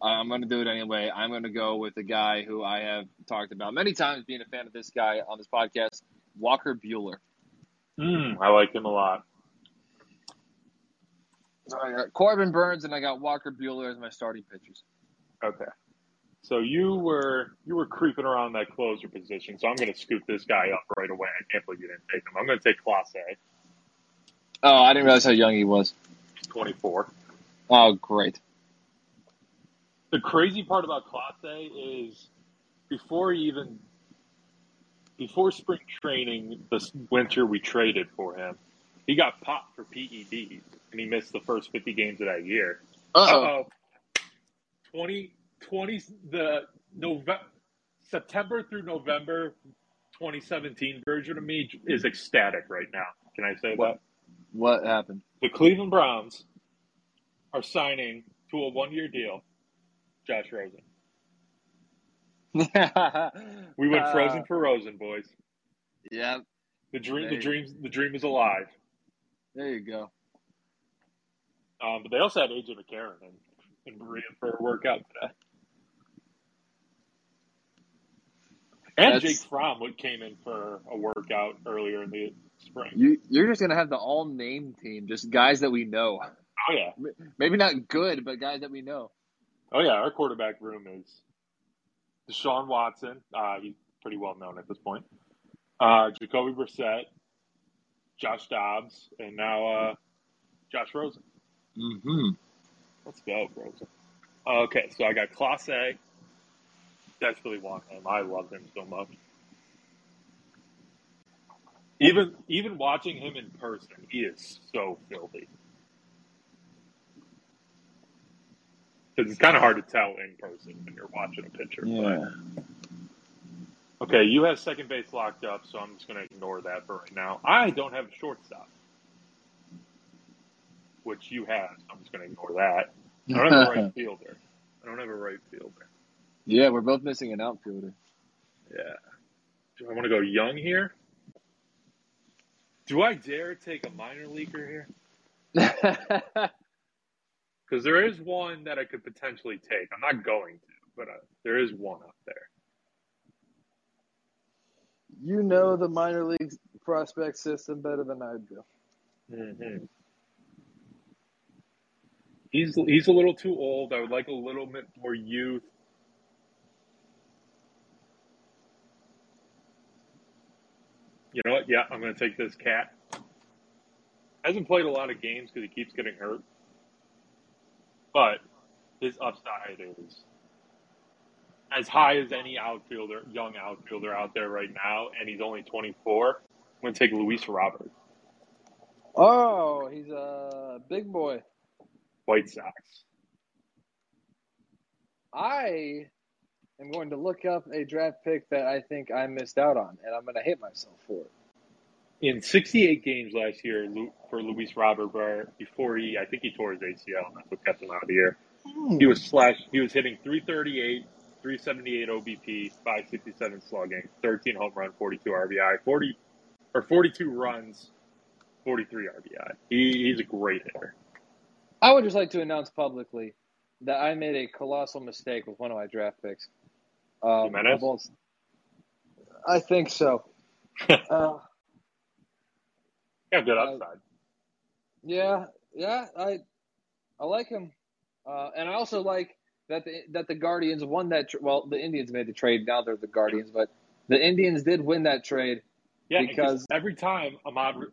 S1: I'm going to do it anyway. I'm going to go with the guy who I have talked about many times, being a fan of this guy on this podcast, Walker Buehler.
S2: Mm, I like him a lot.
S1: So I got Corbin Burnes and I got Walker Buehler as my starting pitchers.
S2: Okay. So you were you were creeping around that closer position, so I'm going to scoop this guy up right away. I can't believe you didn't take him. I'm going to take Clase,
S1: Oh, I didn't realize how young he was.
S2: 24.
S1: Oh, great.
S2: The crazy part about Clase is before even before spring training this winter we traded for him. He got popped for PEDs and he missed the first 50 games of that year.
S1: Uh-oh.
S2: Uh-oh. 20, 20 the November, September through November 2017 version of me is ecstatic right now. Can I say
S1: What? What happened?
S2: The Cleveland Browns are signing to a one year deal Josh Rosen. We went
S1: Uh,
S2: frozen for Rosen, boys.
S1: Yeah,
S2: The dream, the dreams, the dream is alive.
S1: there you go.
S2: Um, but they also had AJ McCarron and, and Maria for a workout today. And
S1: That's-
S2: Jake Fromm came in for a workout earlier in the spring.
S1: You you're just gonna have the all name team, just guys that we know.
S2: Oh yeah,
S1: Maybe not good, but guys that we know.
S2: Oh yeah. Our quarterback room is Deshaun Watson. Uh, he's pretty well known at this point. Uh, Jacoby Brissett, Josh Dobbs, and now uh, Josh Rosen.
S1: Mm-hmm.
S2: Let's go, Rosen. Okay, so I got Clase. Desperately want him. I love him so much. Even even watching him in person, he is so filthy. Because it's kind of hard to tell in person when you're watching a pitcher.
S1: Yeah.
S2: But okay, you have second base locked up, so I'm just going to ignore that for right now. I don't have a shortstop, which you have. So I'm just going to ignore that. I don't have a right fielder. I don't have a right fielder.
S1: Yeah, we're both missing an outfielder.
S2: Yeah. Do I want to go young here? Do I dare take a minor leaguer here? Because there is one that I could potentially take. I'm not going to, but uh, there is one up there.
S1: you know the minor league prospect system better than I do.
S2: Mm-hmm. He's he's a little too old. I would like a little bit more youth. You know what? Yeah, I'm going to take this cat. Hasn't played a lot of games because he keeps getting hurt, but his upside is as high as any outfielder, young outfielder out there right now, and he's only 24. I'm going to take Luis Robert,
S1: Oh, he's a big boy.
S2: White Sox.
S1: I am going to look up a draft pick that I think I missed out on, and I'm going to hate myself for it.
S2: In 68 games last year for Luis Robert, before he, I think he tore his ACL, and that's what kept him out of the year. He was slash, he was hitting 338, 378 OBP, 567 slugging, 13 home run, 42 RBI, 40 or 42 runs, 43 RBI. He, he's a great hitter.
S1: I would just like to announce publicly that I made a colossal mistake with one of my draft picks. Um, I think so. uh,
S2: Yeah, good
S1: Uh,
S2: upside.
S1: yeah, yeah, I I like him, uh, and I also like that the that the Guardians won that. Tr- well, the Indians made the trade. Now they're the Guardians, but the Indians did win that trade.
S2: Yeah,
S1: because-
S2: every time Amed,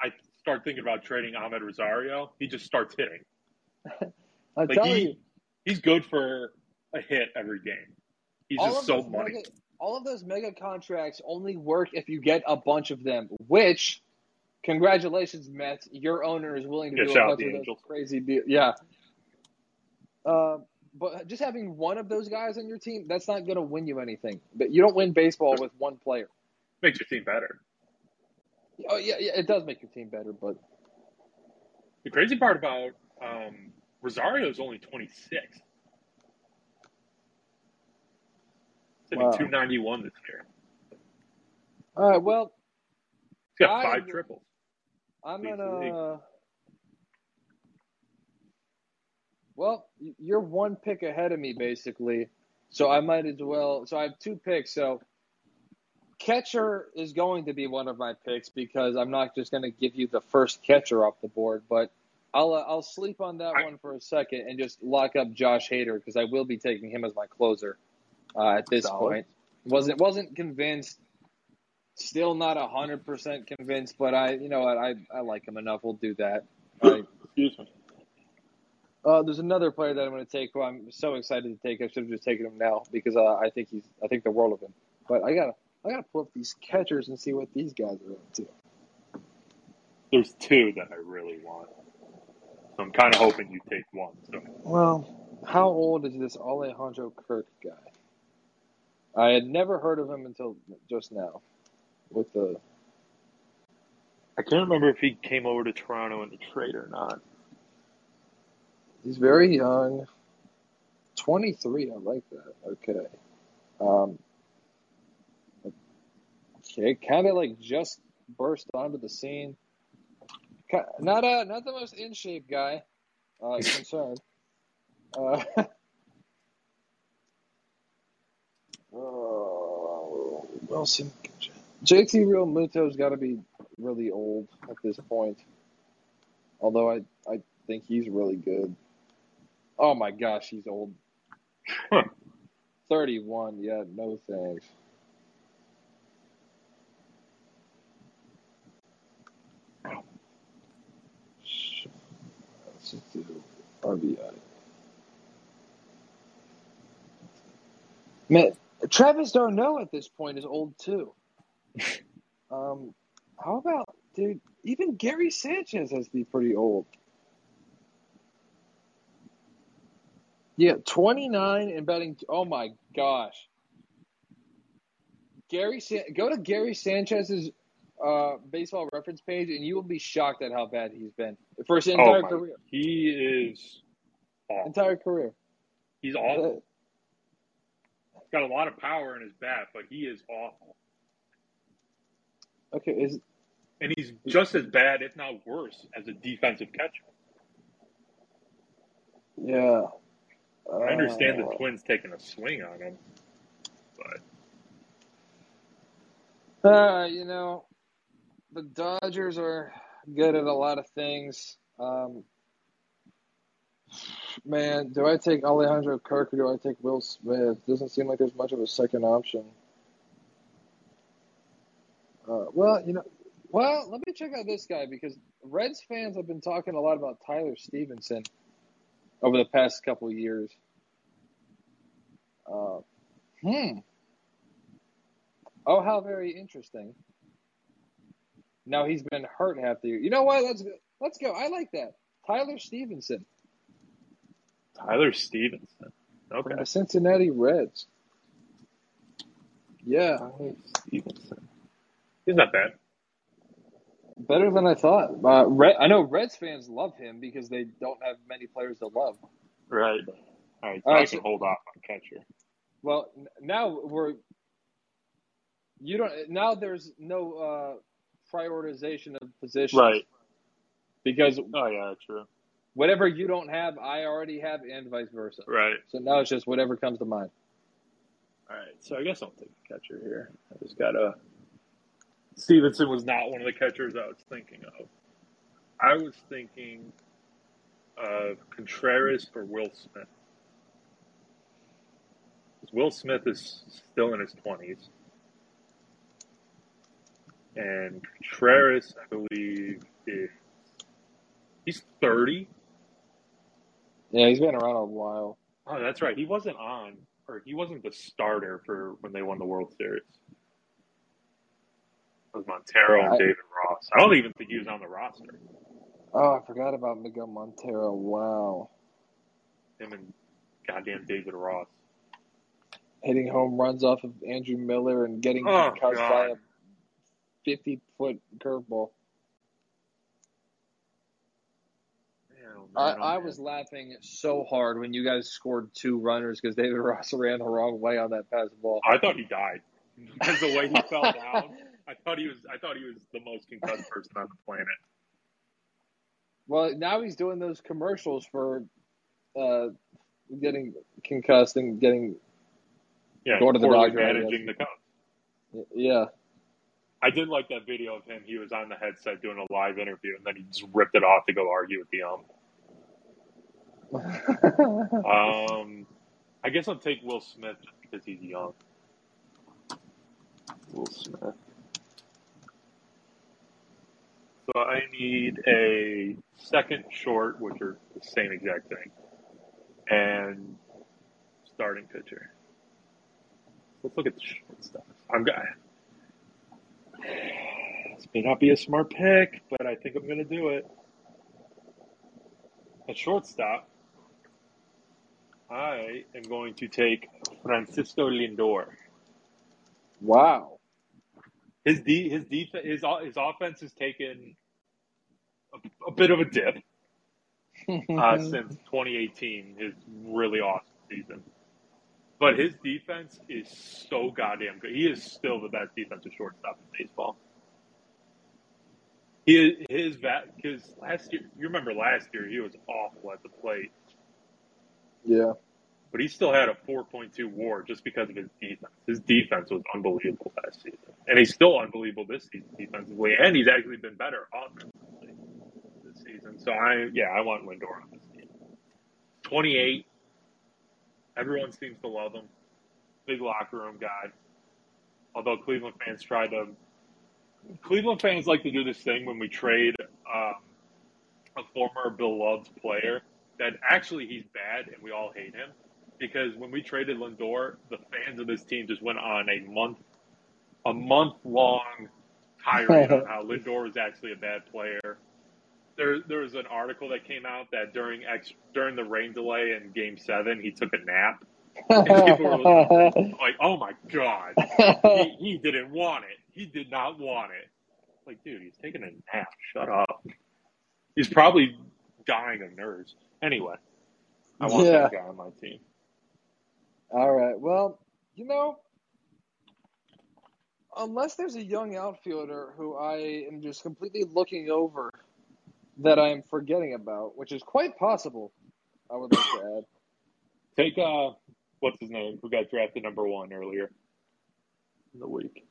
S2: I start thinking about trading Amed Rosario, he just starts hitting.
S1: I'm
S2: Like
S1: telling
S2: he,
S1: you,
S2: he's good for a hit every game. He's
S1: all
S2: just so money.
S1: mega, all of those mega contracts only work if you get a bunch of them. Which, congratulations, Mets, your owner is willing to
S2: Yeah,
S1: do a bunch
S2: the
S1: of those crazy deals. Yeah. Uh, but just having one of those guys on your team, that's not going to win you anything. But you don't win baseball with one player.
S2: Makes your team better.
S1: Oh yeah, yeah, it does make your team better, but
S2: The crazy part about um, Rosario is only 26. He's hitting
S1: Wow.
S2: 291 this year.
S1: all right. Well,
S2: He's got
S1: I-
S2: five triples.
S1: I'm gonna. Well, you're one pick ahead of me, basically. So I might as well. So I have two picks. So catcher is going to be one of my picks because I'm not just going to give you the first catcher off the board, but I'll uh, I'll sleep on that one for a second and just lock up Josh Hader because I will be taking him as my closer uh, at this
S2: Solid.
S1: point. wasn't wasn't convinced. Still not hundred percent convinced, but I, you know what, I I like him enough. We'll do that. I,
S2: Excuse me.
S1: uh, there's another player that I'm going to take who I'm so excited to take. I should have just taken him now because uh, I think he's I think the world of him. But I gotta I gotta pull up these catchers and see what these guys are up to.
S2: There's two that I really want. So I'm kind of hoping you take one. So
S1: Well, how old is this Alejandro Kirk guy? I had never heard of him until just now. With the
S2: I can't remember if he came over to Toronto in a trade or not.
S1: he's very young, 23. I like that. Okay. Um, okay, kind of like just burst onto the scene. Not a not the most in shape guy. Uh, concerned. Uh, oh, Wilson. JT Realmuto's got to be really old at this point. Although I I think he's really good. Oh my gosh, he's old.
S2: Huh.
S1: 31. Yeah, no thanks. Let's do RBI. Man, Travis d'Arnaud at this point is old too. Um, How about, dude? Even Gary Sanchez has to be pretty old. Yeah, 29 and betting. Oh my gosh. Gary, San- go to Gary Sanchez's uh, baseball reference page, and you will be shocked at how bad he's been for his entire
S2: oh my,
S1: career.
S2: He is awful.
S1: Entire career.
S2: He's awful. He's got a lot of power in his bat, but he is awful.
S1: Okay, is
S2: and he's just as bad, if not worse, as a defensive catcher.
S1: Yeah.
S2: I understand
S1: Uh,
S2: the Twins taking a swing on him, but
S1: Uh, you know, the Dodgers are good at a lot of things. Um, man, do I take Alejandro Kirk or do I take Will Smith? Doesn't seem like there's much of a second option. Uh, well, you know, well, let me check out this guy because Reds fans have been talking a lot about Tyler Stephenson over the past couple of years. Uh, hmm. Oh, how very interesting. Now he's been hurt half the year. You know what? Let's go. Let's go. I like that. Tyler Stephenson
S2: Tyler Stephenson.
S1: from
S2: Okay.
S1: the Cincinnati Reds. Yeah,
S2: Tyler Stephenson. He's not bad.
S1: better than I thought. Uh, Red, I know Reds fans love him because they don't have many players to love.
S2: Right. All right. So
S1: All right,
S2: I can
S1: so-
S2: hold off on catcher.
S1: Well, now we're you don't now. There's no uh, prioritization of positions,
S2: Right.
S1: Because
S2: Oh yeah, true.
S1: whatever you don't have, I already have, and vice versa.
S2: Right.
S1: So now it's just whatever comes to mind.
S2: All right. So I guess I'll take a catcher here. I just gotta. Stephenson was not one of the catchers I was thinking of. I was thinking of Contreras for Will Smith. Will Smith is still in his twenties, and Contreras, I believe, is he's thirty.
S1: Yeah, he's been around a while.
S2: Oh, that's right. He wasn't on, or he wasn't the starter for when they won the World Series. Was Montero and
S1: I-
S2: David Ross. I don't even think he was on the roster.
S1: Oh, I forgot about Miguel Montero. Wow.
S2: Him and goddamn David Ross.
S1: Hitting home runs off of Andrew Miller and getting
S2: Oh,
S1: concussed by a 50 foot curveball.
S2: Oh,
S1: I,
S2: oh,
S1: I was laughing so hard when you guys scored two runners because David Ross ran the wrong way on that pass ball.
S2: I thought he died because the way he fell down. I thought he was. I thought he was the most concussed person on the planet.
S1: Well, now he's doing those commercials for uh, getting concussed and getting
S2: Yeah,
S1: Going to the doctor,
S2: managing the
S1: yeah.
S2: I did like that video of him. He was on the headset doing a live interview, and then he just ripped it off to go argue with the ump. Um, I guess I'll take Will Smith just because he's young. Will Smith. So I need a second short, which are the same exact thing, and starting pitcher. Let's look at the short stuff. I'm gonna. This may not be a smart pick, but I think I'm going to do it. At shortstop, I am going to take Francisco Lindor.
S1: wow.
S2: His de- his def- his o- his offense has taken a, a bit of a dip uh, since 2018, his really awesome season. But his defense is so goddamn good. He is still the best defensive shortstop in baseball. He his vat because last year you remember last year he was awful at the plate,
S1: yeah.
S2: But he still had a 4.2 WAR just because of his defense. His defense was unbelievable last season, and he's still unbelievable this season defensively, and he's actually been better offensively this season. So I yeah I want Lindor on this team. 28. Everyone seems to love him. Big locker room guy. Although Cleveland fans try to Cleveland fans like to do this thing when we trade um, a former beloved player that actually he's bad and we all hate him because when we traded Lindor, the fans of this team just went on a month a month long tirade on how Lindor was actually a bad player. There, there was an article that came out that during ex, during the rain delay in Game Seven, he took a nap. And people were like, "Oh my god, he, he didn't want it. He did not want it." Like, dude, he's taking a nap. Shut up. He's probably dying of nerves. Anyway, I want
S1: Yeah.
S2: that guy on my team.
S1: All right. Well, you know, unless there's a young outfielder who I am just completely looking over that I am forgetting about, which is quite possible, I would like to add.
S2: Take uh, what's his name? Who got drafted number one earlier in the week?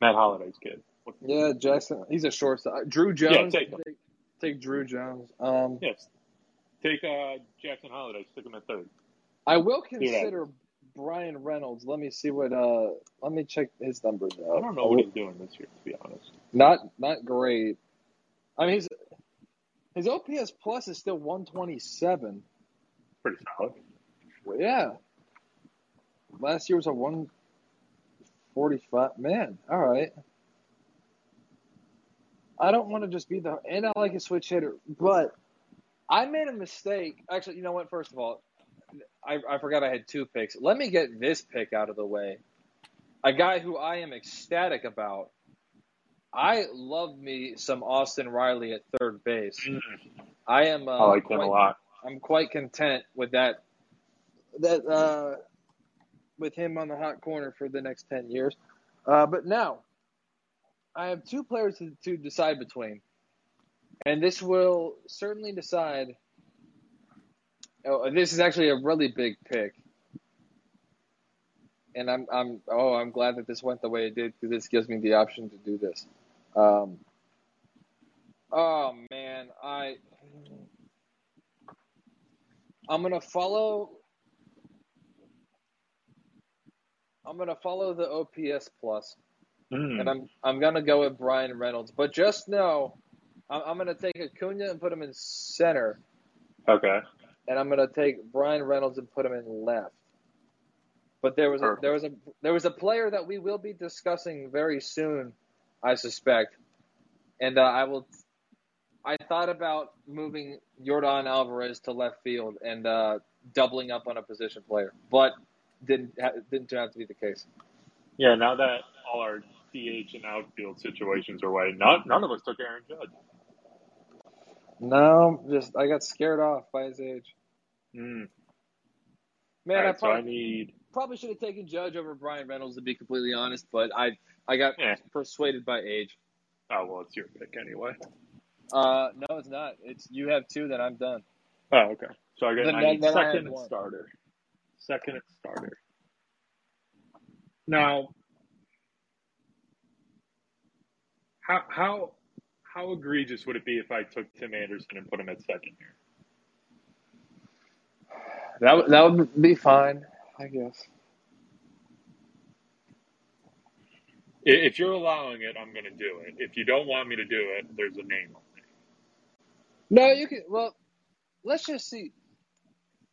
S2: Matt Holliday's kid.
S1: Yeah, Jackson. He's a shortstop. Druw Jones.
S2: take him.
S1: take, take Druw Jones. Um,
S2: Yes. Take uh, Jackson Holliday. stick him at third.
S1: I will consider Bryan Reynolds. Let me see what. Uh, let me check his numbers out.
S2: I don't know what he's doing this year, to be honest.
S1: Not not great. I mean, his his OPS plus is still 127.
S2: Pretty solid.
S1: Well, yeah. Last year was a 145. Man, all right. I don't want to just be the and I like a switch hitter, but I made a mistake. Actually, you know what? First of all, I, I forgot I had two picks. Let me get this pick out of the way. A guy who I am ecstatic about. I love me some Austin Riley at third base. I am. Uh,
S2: I like him a lot.
S1: I'm quite content with that. That uh, with him on the hot corner for the next ten years. Uh, but now, I have two players to, to decide between, and this will certainly decide. Oh, this is actually a really big pick, and I'm I'm oh I'm glad that this went the way it did because this gives me the option to do this. Um, oh man, I I'm gonna follow. I'm gonna follow the OPS plus,
S2: Mm.
S1: and I'm I'm gonna go with Bryan Reynolds. But just know, I'm, I'm gonna take Acuna and put him in center,
S2: Okay.
S1: And I'm gonna take Bryan Reynolds and put him in left. But there was a, there was a there was a player that we will be discussing very soon, I suspect, and uh, I will. I thought about moving Yordan Alvarez to left field and uh, doubling up on a position player, but didn't ha- didn't turn out to be the case.
S2: Yeah, now that all our DH and outfield situations are away, none, none of us took Aaron Judge.
S1: No, just I got scared off by his age.
S2: Mm.
S1: Man,
S2: All
S1: I
S2: right, so I
S1: probably,
S2: need.
S1: probably should have taken Judge over Bryan Reynolds to be completely honest, but I I got
S2: Yeah.
S1: persuaded by age.
S2: Oh well, it's your pick anyway.
S1: Uh, no, it's not. It's you have two, then I'm done.
S2: Oh, okay. So I got
S1: Then-
S2: I need
S1: then
S2: second and starter. Second and starter. Now, how how how egregious would it be if I took Tim Anderson and put him at second here?
S1: That would- that would be fine, I guess.
S2: If you're allowing it, I'm going to do it. If you don't want me to do it, there's a name on it.
S1: No, you can. Well, let's just see.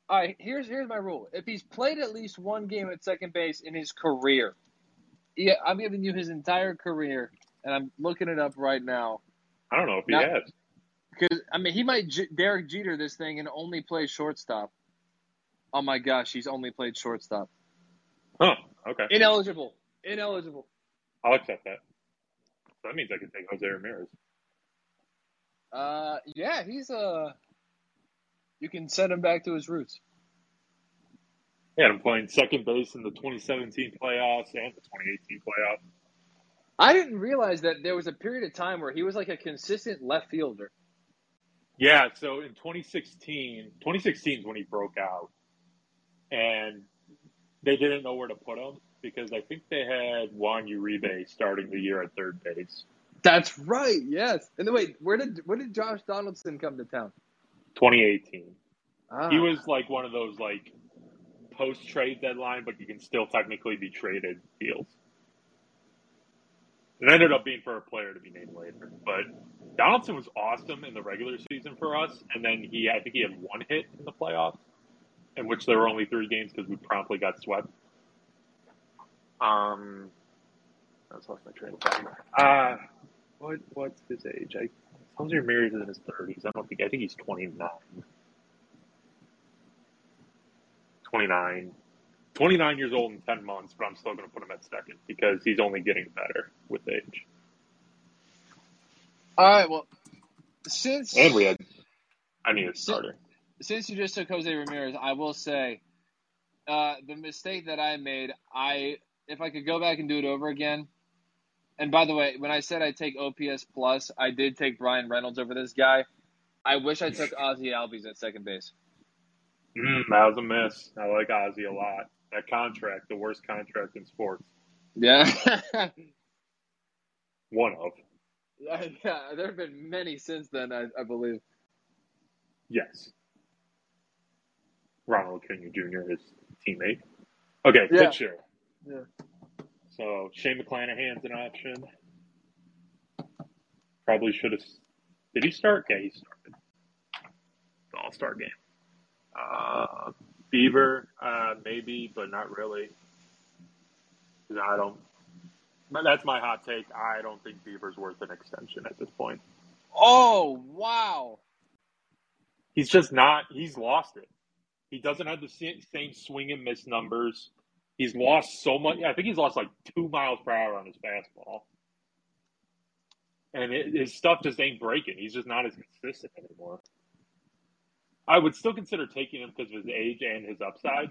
S1: All right, here's here's my rule. If he's played at least one game at second base in his career, yeah, I'm giving you his entire career, and I'm looking it up right now.
S2: I don't know if he
S1: Now-
S2: has.
S1: Because I mean, he might J- Derek Jeter this thing and only play shortstop. Oh my gosh, he's only played shortstop.
S2: Huh. Okay.
S1: Ineligible. Ineligible.
S2: I'll accept that. So that means I can take Jose Ramirez.
S1: Uh, yeah, he's uh. You can send him back to his roots.
S2: Yeah, I'm playing second base in the 2017 playoffs and the 2018 playoffs.
S1: I didn't realize that there was a period of time where he was like a consistent left fielder.
S2: Yeah, so in 2016, 2016 is when he broke out, and they didn't know where to put him because I think they had Juan Uribe starting the year at third base.
S1: That's right. Yes. And then wait, where did where did Josh Donaldson come to town?
S2: 2018,
S1: Ah.
S2: he was like one of those like post trade deadline, but you can still technically be traded deals. It ended up being for a player to be named later, but Donaldson was awesome in the regular season for us, and then he I think he had one hit in the playoffs, in which there were only three games because we promptly got swept. Um, That's lost my train of thought. Uh, what what's his age? I Jose Ramirez is in his thirties. I don't think. I think he's 29. 29. 29 years old in 10 months, but I'm still going to put him at second because he's only getting better with age.
S1: All right. Well, since
S2: And we had, I need a starter.
S1: since you just took Jose Ramirez, I will say uh, the mistake that I made. I if I could go back and do it over again. And by the way, when I said I take OPS plus, I did take Bryan Reynolds over this guy. I wish I took Ozzy Albies at second base.
S2: Mm, that was a miss. I like Ozzy a lot. That contract, the worst contract in sports.
S1: Yeah.
S2: One of.
S1: yeah, there have been many since then, I, I believe.
S2: Yes. Ronald Acuna Jr., his teammate. Okay,
S1: Yeah.
S2: pitcher.
S1: Yeah.
S2: So Shane McClanahan's an option. Probably should have. Did he start? Yeah, he started. All Star game. Uh, Bieber, uh, maybe, but not really. I don't. That's my hot take. I don't think Bieber's worth an extension at this point.
S1: Oh wow!
S2: He's just not. He's lost it. He doesn't have the same, same swing and miss numbers. He's lost so much. I think he's lost like two miles per hour on his fastball, and it, his stuff just ain't breaking. He's just not as consistent anymore. I would still consider taking him because of his age and his upside,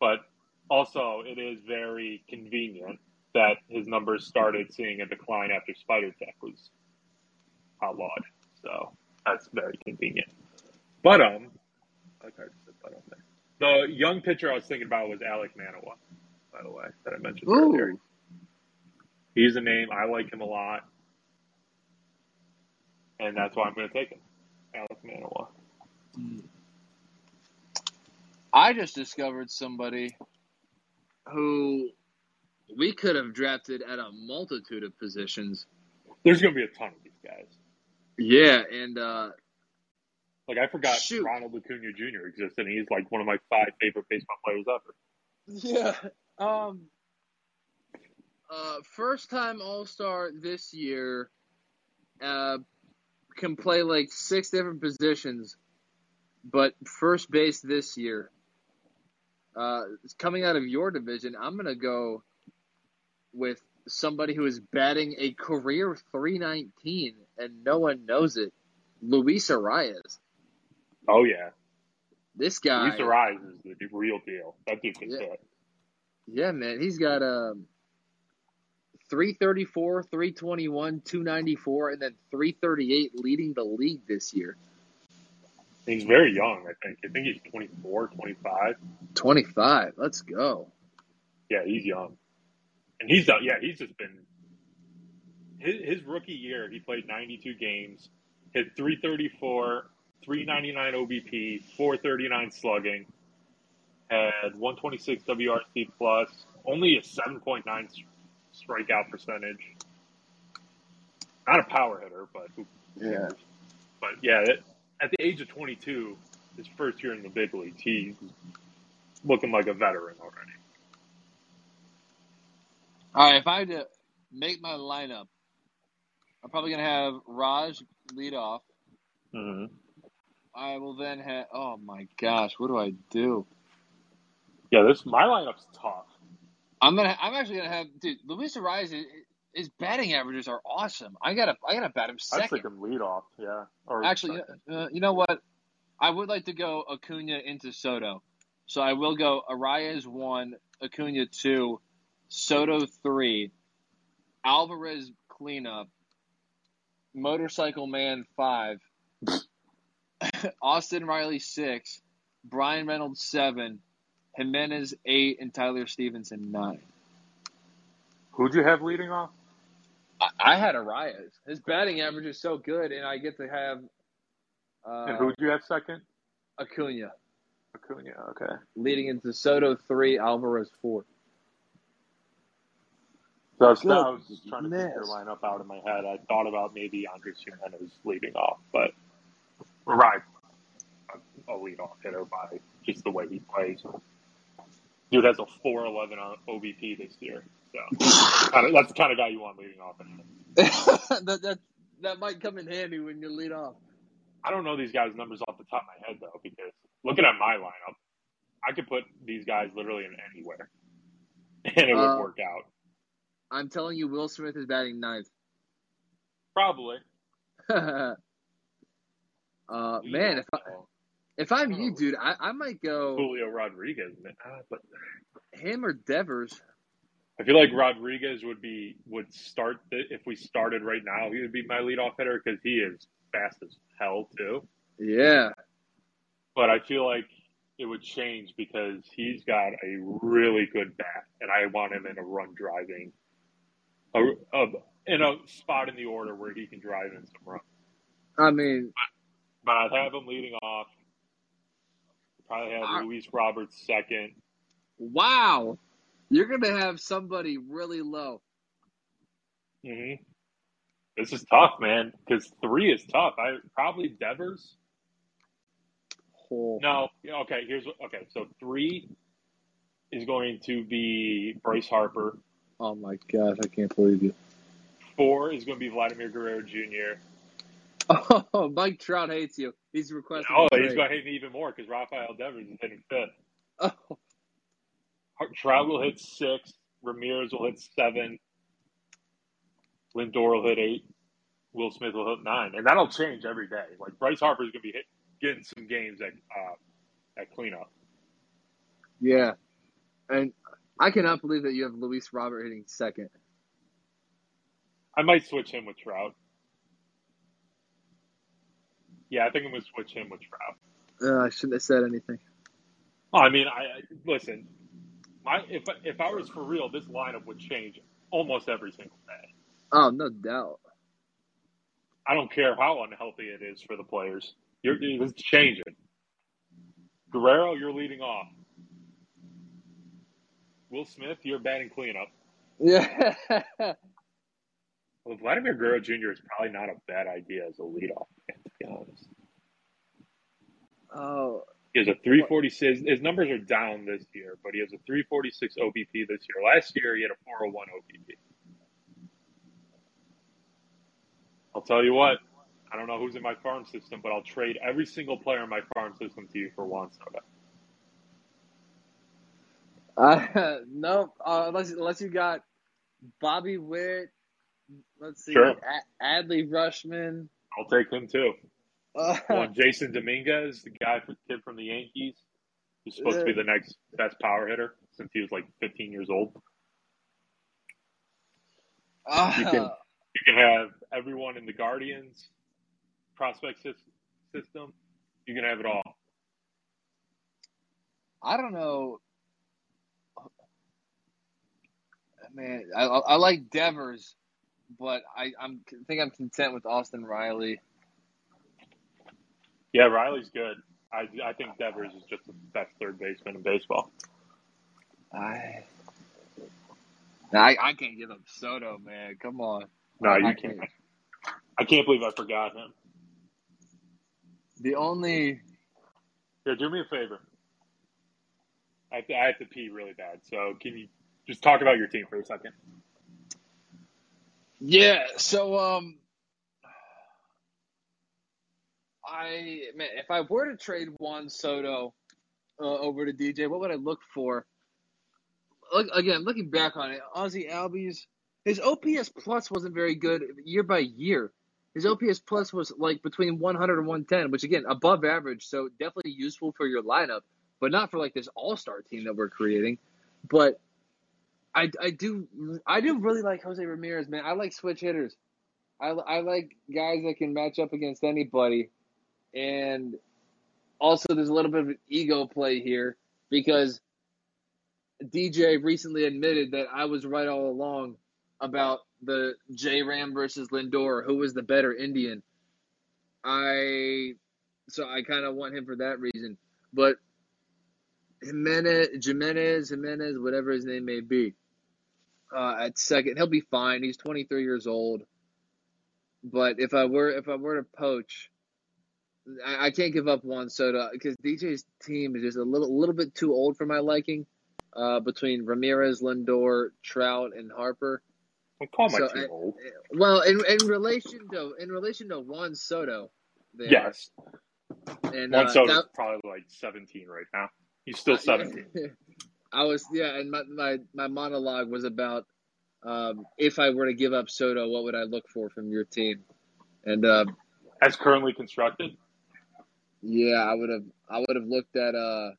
S2: but also it is very convenient that his numbers started seeing a decline after Spider Tack was outlawed. So that's very convenient. But um, I like I said but um there. The young pitcher I was thinking about was Alek Manoah, by the way, that I mentioned earlier. He's a name I like him a lot, and that's why I'm going to take him, Alek Manoah.
S1: I just discovered somebody who we could have drafted at a multitude of positions.
S2: There's going to be a ton of these guys.
S1: Yeah, and uh,
S2: Like I forgot
S1: Shoot.
S2: Ronald Acuna Jr. existed, and he's like one of my five favorite baseball players ever.
S1: Yeah. Um. Uh, first time All Star this year. Uh, can play like six different positions, but first base this year. Uh, coming out of your division, I'm gonna go with somebody who is batting a career 319 and no one knows it. Luis Arraez.
S2: Oh yeah,
S1: This guy.
S2: Luis Arraez is the real deal. That dude can
S1: Yeah.
S2: hit.
S1: Yeah, man, he's got um, 334, 321, 294, and then 338 leading the league this year.
S2: He's very young. I think. I think he's 24, 25.
S1: 25. Let's go.
S2: Yeah, he's young, and he's done. Yeah, he's just been. His, his rookie year, he played 92 games, hit 334, 399 OBP, 439 slugging, had 126 WRC plus, only a 7.9 strikeout percentage. Not a power hitter, but who
S1: Yeah.
S2: But yeah, it, at the age of 22, his first year in the big leagues, he's looking like a veteran already.
S1: All right, if I had to make my lineup, I'm probably going to have Raj lead off.
S2: Mm-hmm.
S1: I will then have, oh my gosh, what do I do?
S2: Yeah, this my lineup's tough.
S1: I'm gonna. I'm actually gonna have, dude. Luis Arraez, his, batting averages are awesome. I gotta. I gotta bat him second.
S2: I'd take him lead off. Yeah, or
S1: Actually, uh, you know what? I would like to go Acuna into Soto. So I will go Arraez one, Acuna two, Soto three, Alvarez cleanup, Motorcycle Man five, Austin Riley six, Bryan Reynolds seven, Giménez eight, and Tyler Stephenson nine.
S2: who'd you have leading off?
S1: I, I had Arraez. His batting average is so good, and I get to have uh,
S2: and who'd you have second?
S1: Acuna.
S2: Acuna. Okay.
S1: leading into Soto three, Alvarez four.
S2: So I was,
S1: Good
S2: I was just trying to think your
S1: mess.
S2: lineup out in my head. I thought about maybe Andrés Giménez leading off, but right, a lead off hitter by just the way he plays. Dude has a 4.11 on OBP this year, So that's the kind of guy you want leading off.
S1: that that that might come in handy when you lead off.
S2: I don't know these guys' numbers off the top of my head though, because looking at my lineup, I could put these guys literally in anywhere, and it would
S1: Uh,
S2: work out.
S1: I'm telling you, Will Smith is batting ninth.
S2: Probably.
S1: uh, man, if I, if I'm you, dude, I, I might go
S2: Julio Rodriguez, man. Ah, but
S1: him or Devers.
S2: I feel like Rodriguez would be would start the, if we started right now. He would be my leadoff hitter because he is fast as hell too.
S1: Yeah,
S2: But I feel like it would change because he's got a really good bat, and I want him in a run driving, a, a in a spot in the order where he can drive in some runs.
S1: I mean,
S2: But I'd have him leading off. Probably have
S1: Ah.
S2: Luis Roberts second.
S1: wow, you're gonna have somebody really low.
S2: hmm This is tough, man. Because three is tough. I probably Devers.
S1: Oh,
S2: No, okay. Here's what. Okay, so three is going to be Bryce Harper.
S1: oh my gosh, I can't believe you.
S2: Four is going to be Vladimir Guerrero Jr.
S1: Oh, Mike Trout hates you. He's requesting.
S2: Oh, he's going to hate me even more because Rafael Devers is hitting fifth.
S1: Oh,
S2: Trout will hit six. Ramirez will hit seven. Lindor will hit eight. Will Smith will hit nine, and that'll change every day. Like Bryce Harper is going to be hit, getting some games at uh, at cleanup.
S1: yeah, and I cannot believe that you have Luis Robert hitting second.
S2: I might switch him with Trout. Yeah, I think I'm going to switch him with Trout.
S1: Uh, I shouldn't have said anything.
S2: Oh, I mean, I I- listen. My if if I was for real, this lineup would change almost every single day.
S1: Oh, no doubt.
S2: I don't care how unhealthy it is for the players. You're it's changing. Guerrero, you're leading off. Will Smith, you're batting cleanup.
S1: Yeah.
S2: Well, Vladimir Guerrero Jr. is probably not a bad idea as a leadoff, man, to be honest.
S1: oh,
S2: He has a 346. His numbers are down this year, but he has a 346 OBP this year. Last year, he had a 401 OBP. I'll tell you what. I don't know who's in my farm system, but I'll trade every single player in my farm system to you for Juan Soto.
S1: uh, no. Uh, unless unless you got Bobby Witt. Let's see.
S2: Sure.
S1: A- Adley Rutschman.
S2: I'll take him too.
S1: Uh,
S2: Jasson Dominguez, the guy for, kid from the Yankees, who's supposed to be the next best power hitter since he was like 15 years old.
S1: uh,
S2: You can- You can have everyone in the Guardians prospect system. You can have it all.
S1: I don't know. Man, I, I I like Devers, but I I'm, I think I'm content with Austin Riley.
S2: Yeah, Riley's good. I, I think Devers is just the best third baseman in baseball.
S1: I I, I can't give up Soto, man. Come on.
S2: No,
S1: I-
S2: you
S1: I
S2: can't.
S1: can't.
S2: I can't believe I forgot him.
S1: The only
S2: Here, do me a favor. I have, to, I have to pee really bad, so can you just talk about your team for a second?
S1: Yeah, so um I man, if I were to trade Juan Soto uh, over to DJ, what would I look for? Look again, looking back on it, Ozzy Albies, his OPS plus wasn't very good year by year. His OPS plus was like between 100 and 110, which again above average, so definitely useful for your lineup, but not for like this all-star team that we're creating. But I, I do I do really like Jose Ramirez, man. I like switch hitters. I, I like guys that can match up against anybody, and also there's a little bit of an ego play here because DJ recently admitted that I was right all along about the J Ram versus Lindor, who was the better Indian. I so I kind of want him for that reason, but Jimenez, Jimenez, Jimenez, whatever his name may be uh, at second. He'll be fine. He's 23 years old. But if I were if I were to poach, I, I can't give up Juan Soto because DJ's team is just a little little bit too old for my liking. uh, between Ramirez, Lindor, Trout, and Harper.
S2: Don't call my
S1: So,
S2: team
S1: uh,
S2: old.
S1: Well, in in relation to in relation to Juan Soto, there,
S2: Yes,
S1: and
S2: Juan
S1: uh,
S2: Soto's
S1: that-
S2: probably like 17 right now. He's still 17.
S1: I was yeah, and my my, my monologue was about um, if I were to give up Soto, what would I look for from your team? And uh,
S2: As currently constructed,
S1: yeah, I would have I would have looked at uh,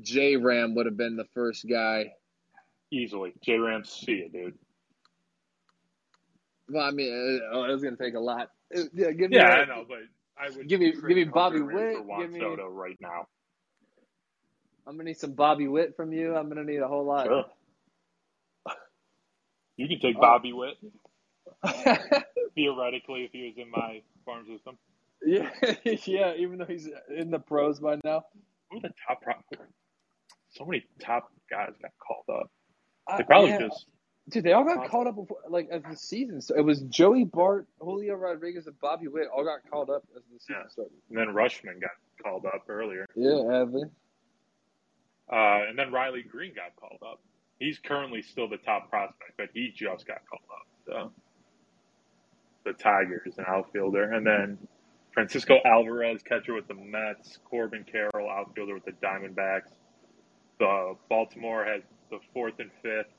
S1: J Ram would have been the first guy.
S2: easily. J Rams, see it, dude.
S1: Well, I mean, uh, oh, it was gonna take a lot. Uh, Yeah, give me
S2: Yeah, I know, but I would
S1: Give me- give me Bobby Witt,
S2: for Juan
S1: give me-
S2: Soto right now.
S1: I'm gonna need some Bobby Witt from you. I'm gonna need a whole lot.
S2: Sure. You can take
S1: Oh.
S2: Bobby Witt theoretically if he was in my farm system.
S1: Yeah, yeah. Even though he's in the pros by now,
S2: Who the top? Pro- so many top guys got called up. They probably
S1: yeah.
S2: just
S1: Dude, they all got called up before, like as the season. So it was Joey Bart, Julio Rodriguez, and Bobby Witt all got called up as the season
S2: Yeah.
S1: started.
S2: and then Rutschman got called up earlier,
S1: Yeah, they?
S2: uh, and then Riley Greene got called up. He's currently still the top prospect, but he just got called up. So the Tigers, an outfielder, and then Francisco Alvarez, catcher with the Mets, Corbin Carroll, outfielder with the Diamondbacks. The Baltimore has the fourth and fifth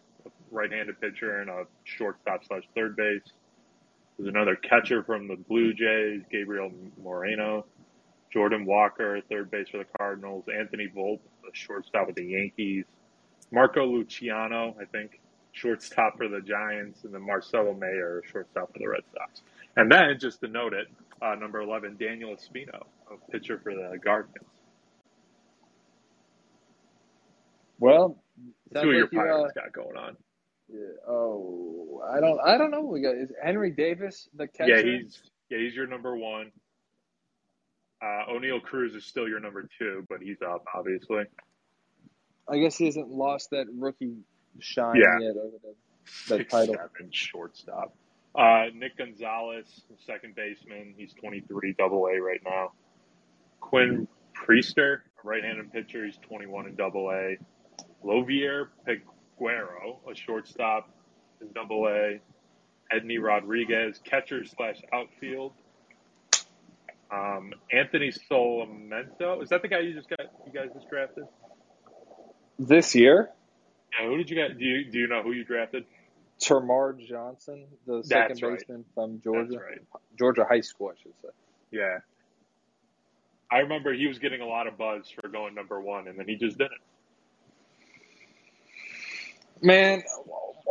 S2: right-handed pitcher and a shortstop slash third base. There's another catcher from the Blue Jays, Gabriel Moreno. Jordan Walker, third base for the Cardinals. Anthony Volpe, the shortstop with the Yankees. Marco Luciano, I think, shortstop for the Giants. And then Marcelo Mayer, shortstop for the Red Sox. And then, just to note it, uh, number 11, Daniel Espino, a pitcher for the Guardians.
S1: Well, sounds
S2: of your
S1: uh,
S2: Pirates got going on.
S1: yeah, oh, I don't, I don't know. We got is Henry Davis the catcher.
S2: Yeah, he's yeah he's your number one. Uh, Oneil Cruz is still your number two, but he's up obviously.
S1: I guess he hasn't lost that rookie shine
S2: Yeah.
S1: yet over the the
S2: Six
S1: title.
S2: seven shortstop. Uh, Nick Gonzalez, second baseman. He's 23, double A right now. Quinn Priester, right-handed pitcher. He's 21 in double A. Liover Peguero, a shortstop in double A. Endy Rodriguez, catcher slash outfield. Um, Anthony Solometo. Is that the guy you just got? You guys just drafted?
S1: This year,
S2: Yeah. Who did you get? Do you do you know who you drafted?
S1: Termarr Johnson, the second
S2: right.
S1: baseman from Georgia,
S2: That's right.
S1: Georgia High School, I should say.
S2: Yeah. I remember he was getting a lot of buzz for going number one, and then he just didn't.
S1: Man,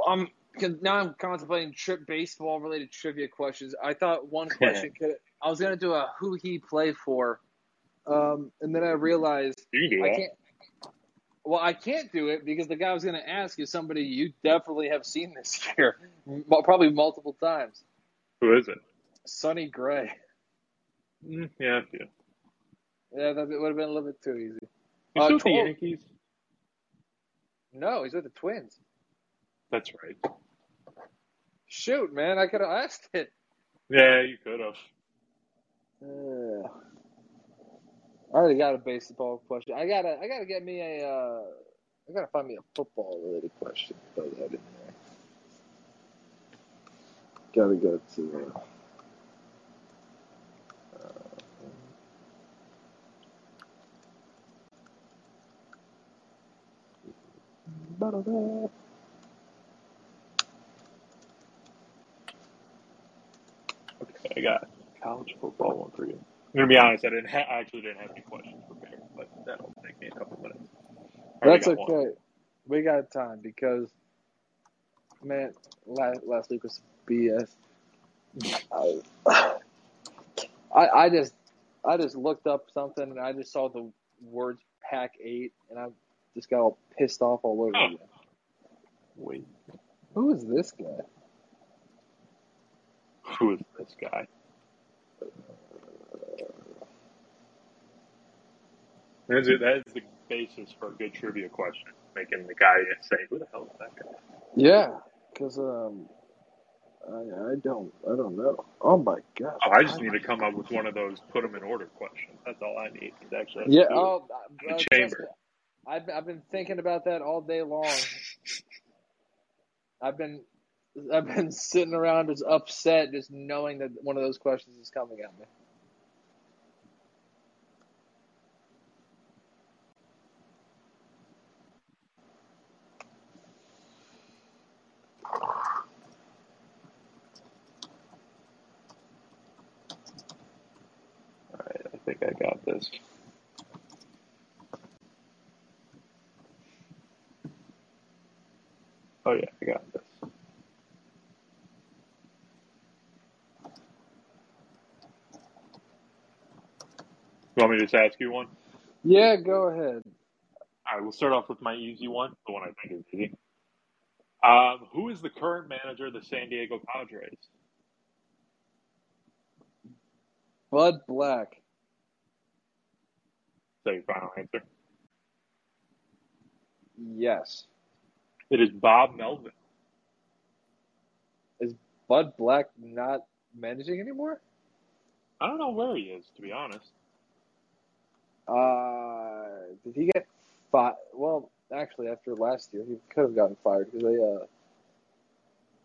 S1: I'm now I'm contemplating trip baseball related trivia questions. I thought one question could I was gonna do a who he play for, um, and then I realized
S2: You can do
S1: I can't. Well, I can't do it because the guy I was gonna ask is somebody you definitely have seen this year, probably multiple times.
S2: Who is it?
S1: Sonny Gray.
S2: Mm, yeah, yeah.
S1: Yeah, that would have been a little bit too easy.
S2: He's
S1: Uh,
S2: with the Yankees.
S1: No, he's with the Twins.
S2: That's right.
S1: Shoot, man, I could have asked it.
S2: Yeah, you could have.
S1: Uh, I already got a baseball question. I gotta, I gotta get me a, uh, I gotta find me a football related question. Throw that in there. Gotta go to. Uh,
S2: Okay, I got college football one for you. I'm gonna be honest. I didn't. Ha- I actually didn't have any questions prepared, but that'll take me a couple minutes.
S1: That's
S2: already one.
S1: okay. We got time because, man, last last week was BS. I, I I just I just looked up something and I just saw the words Pack Eight and I just got all pissed off all over
S2: Huh.
S1: again.
S2: Wait,
S1: Who is this guy?
S2: who is this guy? That's it. That is the basis for a good trivia question. Making the guy say, "Who the hell is that guy?"
S1: Yeah, because um, I I don't I don't know. Oh my gosh!
S2: Oh, I just need to come up with one of those put them in order questions. That's all I need. It's actually
S1: Yeah. Oh,
S2: The
S1: uh,
S2: chamber.
S1: I've I've been thinking about that all day long. I've been I've been sitting around just upset, just knowing that one of those questions is coming at me.
S2: All right, I think I got this. Oh yeah, I got this. You want me to just ask you one?
S1: Yeah, go ahead.
S2: All right, we'll start off with my easy one, the one I think is easy. Um, who is the current manager of the San Diego Padres?
S1: Bud Black.
S2: Is that your final answer?
S1: Yes.
S2: It is Bob Melvin.
S1: Is Bud Black not managing anymore?
S2: I don't know where he is, to be honest.
S1: Uh, did he get fired? Well, actually, after last year, he could have gotten fired because they. Uh,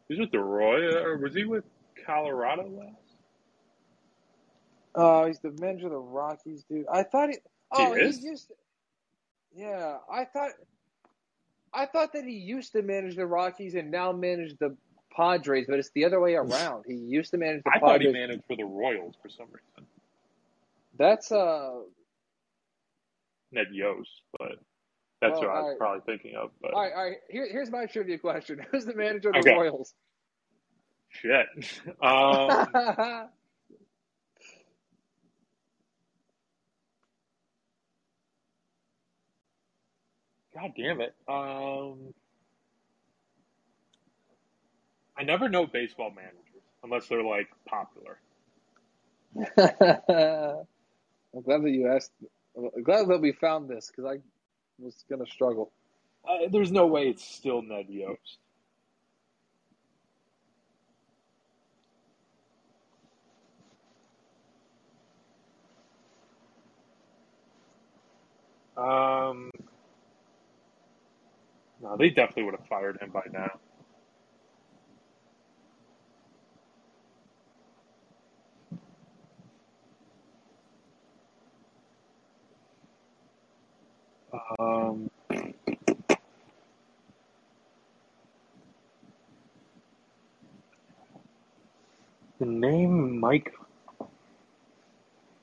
S2: He's with the Roy, or was he with Colorado last?
S1: oh, he's the manager of the Rockies, dude. I thought he. Oh,
S2: He is?
S1: used. Yeah, I thought. I thought that he used to manage the Rockies and now manage the Padres, but it's the other way around. He used to manage the
S2: I thought he
S1: Padres.
S2: managed for the Royals for some reason.
S1: That's uh.
S2: Ned Yost, but that's
S1: Well,
S2: what I was
S1: alright.
S2: probably thinking of. But
S1: All right, all right. Here, here's my trivia question: Who's the manager of the
S2: Okay.
S1: Royals?
S2: shit. Um, God damn it. Um, I never know baseball managers unless they're like popular.
S1: I'm glad that you asked. I'm glad that we found this because I was gonna struggle.
S2: Uh, there's no way it's still Ned Yost. Um, no, they definitely would have fired him by now. Um, the name Mike.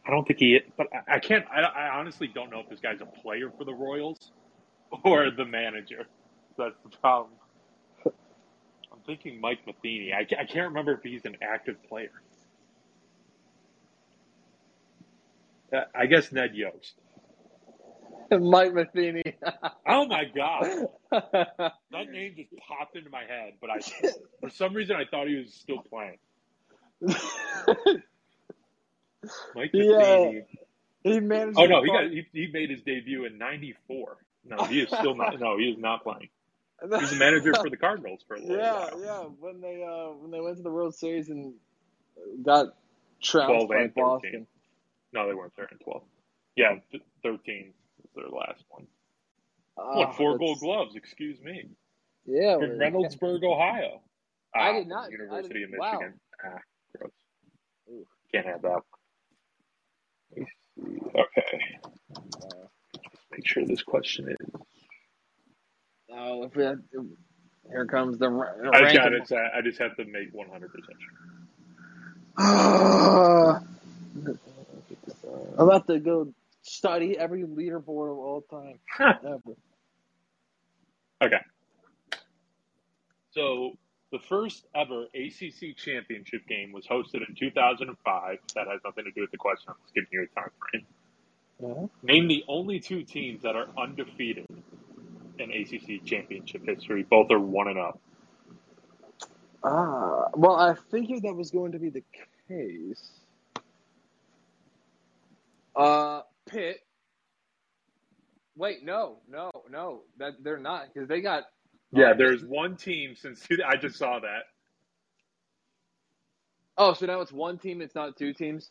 S2: I don't think he. But I, I can't. I, I honestly don't know if this guy's a player for the Royals or the manager. That's the problem. I'm thinking Mike Matheny. I, I can't remember if he's an active player. Uh, I guess Ned Yost.
S1: Mike Matheny.
S2: Oh my god, that name just popped into my head. But I, for some reason, I thought he was still playing. Mike
S1: Yeah. He managed.
S2: Oh no, he got he, he made his debut in '94. No, he is still not. No, he is not playing. He's the manager for the Cardinals for a little
S1: Yeah,
S2: while.
S1: yeah. yeah. When they uh when they went to the World Series and got trounced
S2: 12
S1: by
S2: and 13. No, they weren't there in 12. Yeah, 13 was their last one. What, four Gold Gloves, excuse me.
S1: Yeah.
S2: From Reynoldsburg, Ohio.
S1: I
S2: Ah,
S1: did not- I
S2: University
S1: did-
S2: of
S1: wow.
S2: Michigan. Ah, gross.
S1: Ooh.
S2: Can't have that. Let me. Okay.
S1: Uh,
S2: Make sure this question is.
S1: Oh, if we had, here comes the, the
S2: I just, got
S1: ranking-
S2: it. I just have to make 100% sure.
S1: Ah. I'm about to go study every leaderboard of all time. Ever.
S2: Okay. So the first ever ACC championship game was hosted in 2005. That has nothing to do with the question. I'm just giving you a time frame.
S1: Uh-huh.
S2: Name the only two teams that are undefeated in ACC championship history. Both are one and up.
S1: Ah, well, I figured that was going to be the case. Uh, Pitt. Wait, no, no, no, that they're not because they got.
S2: Yeah, there's one team since I just saw that.
S1: Oh, so now it's one team. It's not two teams.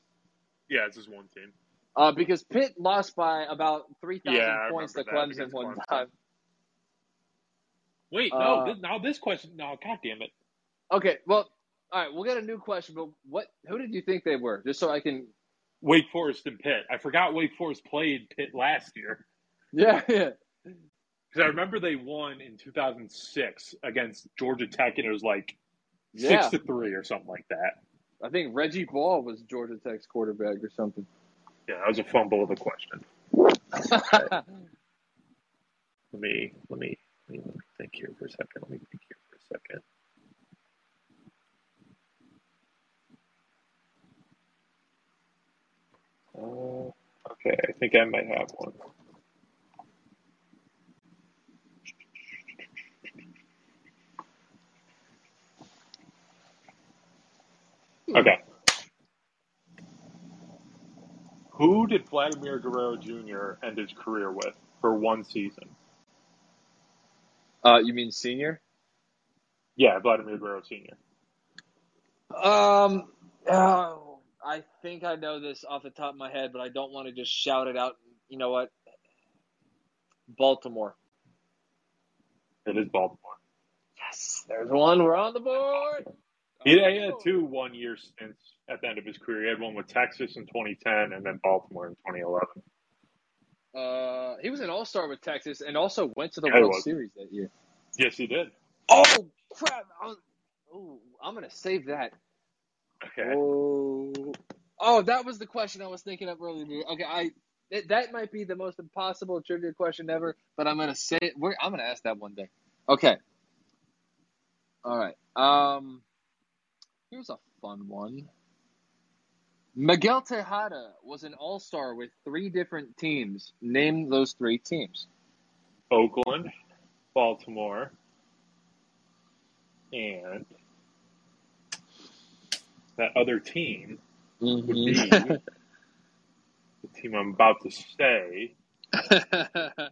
S2: Yeah, it's just one team.
S1: Uh, because Pitt lost by about three thousand
S2: Yeah,
S1: points to Clemson one
S2: Clemson.
S1: time.
S2: Wait, no.
S1: Uh,
S2: this, now this question. No, god damn it.
S1: Okay, well, all right, we'll get a new question. But what? Who did you think they were? Just so I can.
S2: Wake Forest and Pitt. I forgot Wake Forest played Pitt last year
S1: Yeah, yeah.
S2: Because I remember they won in 2006 against Georgia Tech, and it was like
S1: Yeah.
S2: six to three or something like that.
S1: I think Reggie Ball was Georgia Tech's quarterback or something.
S2: Yeah, that was a fumble of a question. Let me let me let me, let me think here for a second. Let me think here for a second. Uh, okay, I think I might have one. Okay. Who did Vladimir Guerrero Jr. end his career with for one season?
S1: uh, you mean senior?
S2: Yeah, Vladimir Guerrero Sr.
S1: Um, oh, I think I know this off the top of my head, but I don't want to just shout it out. You know what? Baltimore.
S2: It is Baltimore.
S1: Yes, there's one. We're on the board.
S2: He, he had two one year stints at the end of his career. He had one with Texas in 2010 and then Baltimore in 2011.
S1: Uh, he was an All Star with Texas and also went to the
S2: Yeah,
S1: World. Series that year.
S2: Yes, he did.
S1: Oh crap! I was, oh, I'm gonna save that.
S2: Okay.
S1: Oh, oh, that was the question I was thinking of earlier. Okay, I that, that might be the most impossible trivia question ever, but I'm gonna say it. We're, I'm gonna ask that one day. Okay. All right. Um, here's a fun one. Miguel Tejada was an All Star with three different teams. Name those three teams.
S2: Oakland, Baltimore, and that other team would be mm-hmm. the team I'm about to say,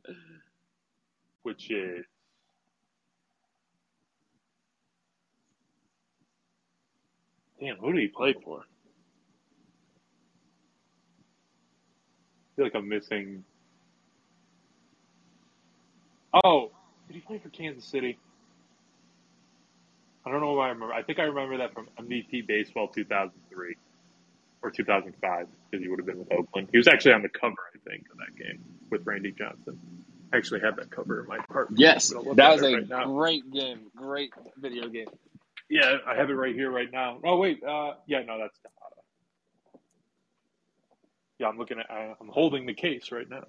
S2: which is damn. Who did he play for? I feel like I'm missing. Oh, did he play for Kansas City? I don't know why I remember. I think I remember that from MVP Baseball 2003 or 2005 because he would have been with Oakland. He was actually on the cover, I think, of that game with Randy Johnson. I actually have that cover in my apartment.
S1: yes,
S2: I'm gonna look
S1: that was a
S2: right
S1: great game. Great video game.
S2: Yeah, I have it right here right now. Oh wait, uh, yeah, no, that's Tejada. Yeah, I'm looking at. I- I'm holding the case right now.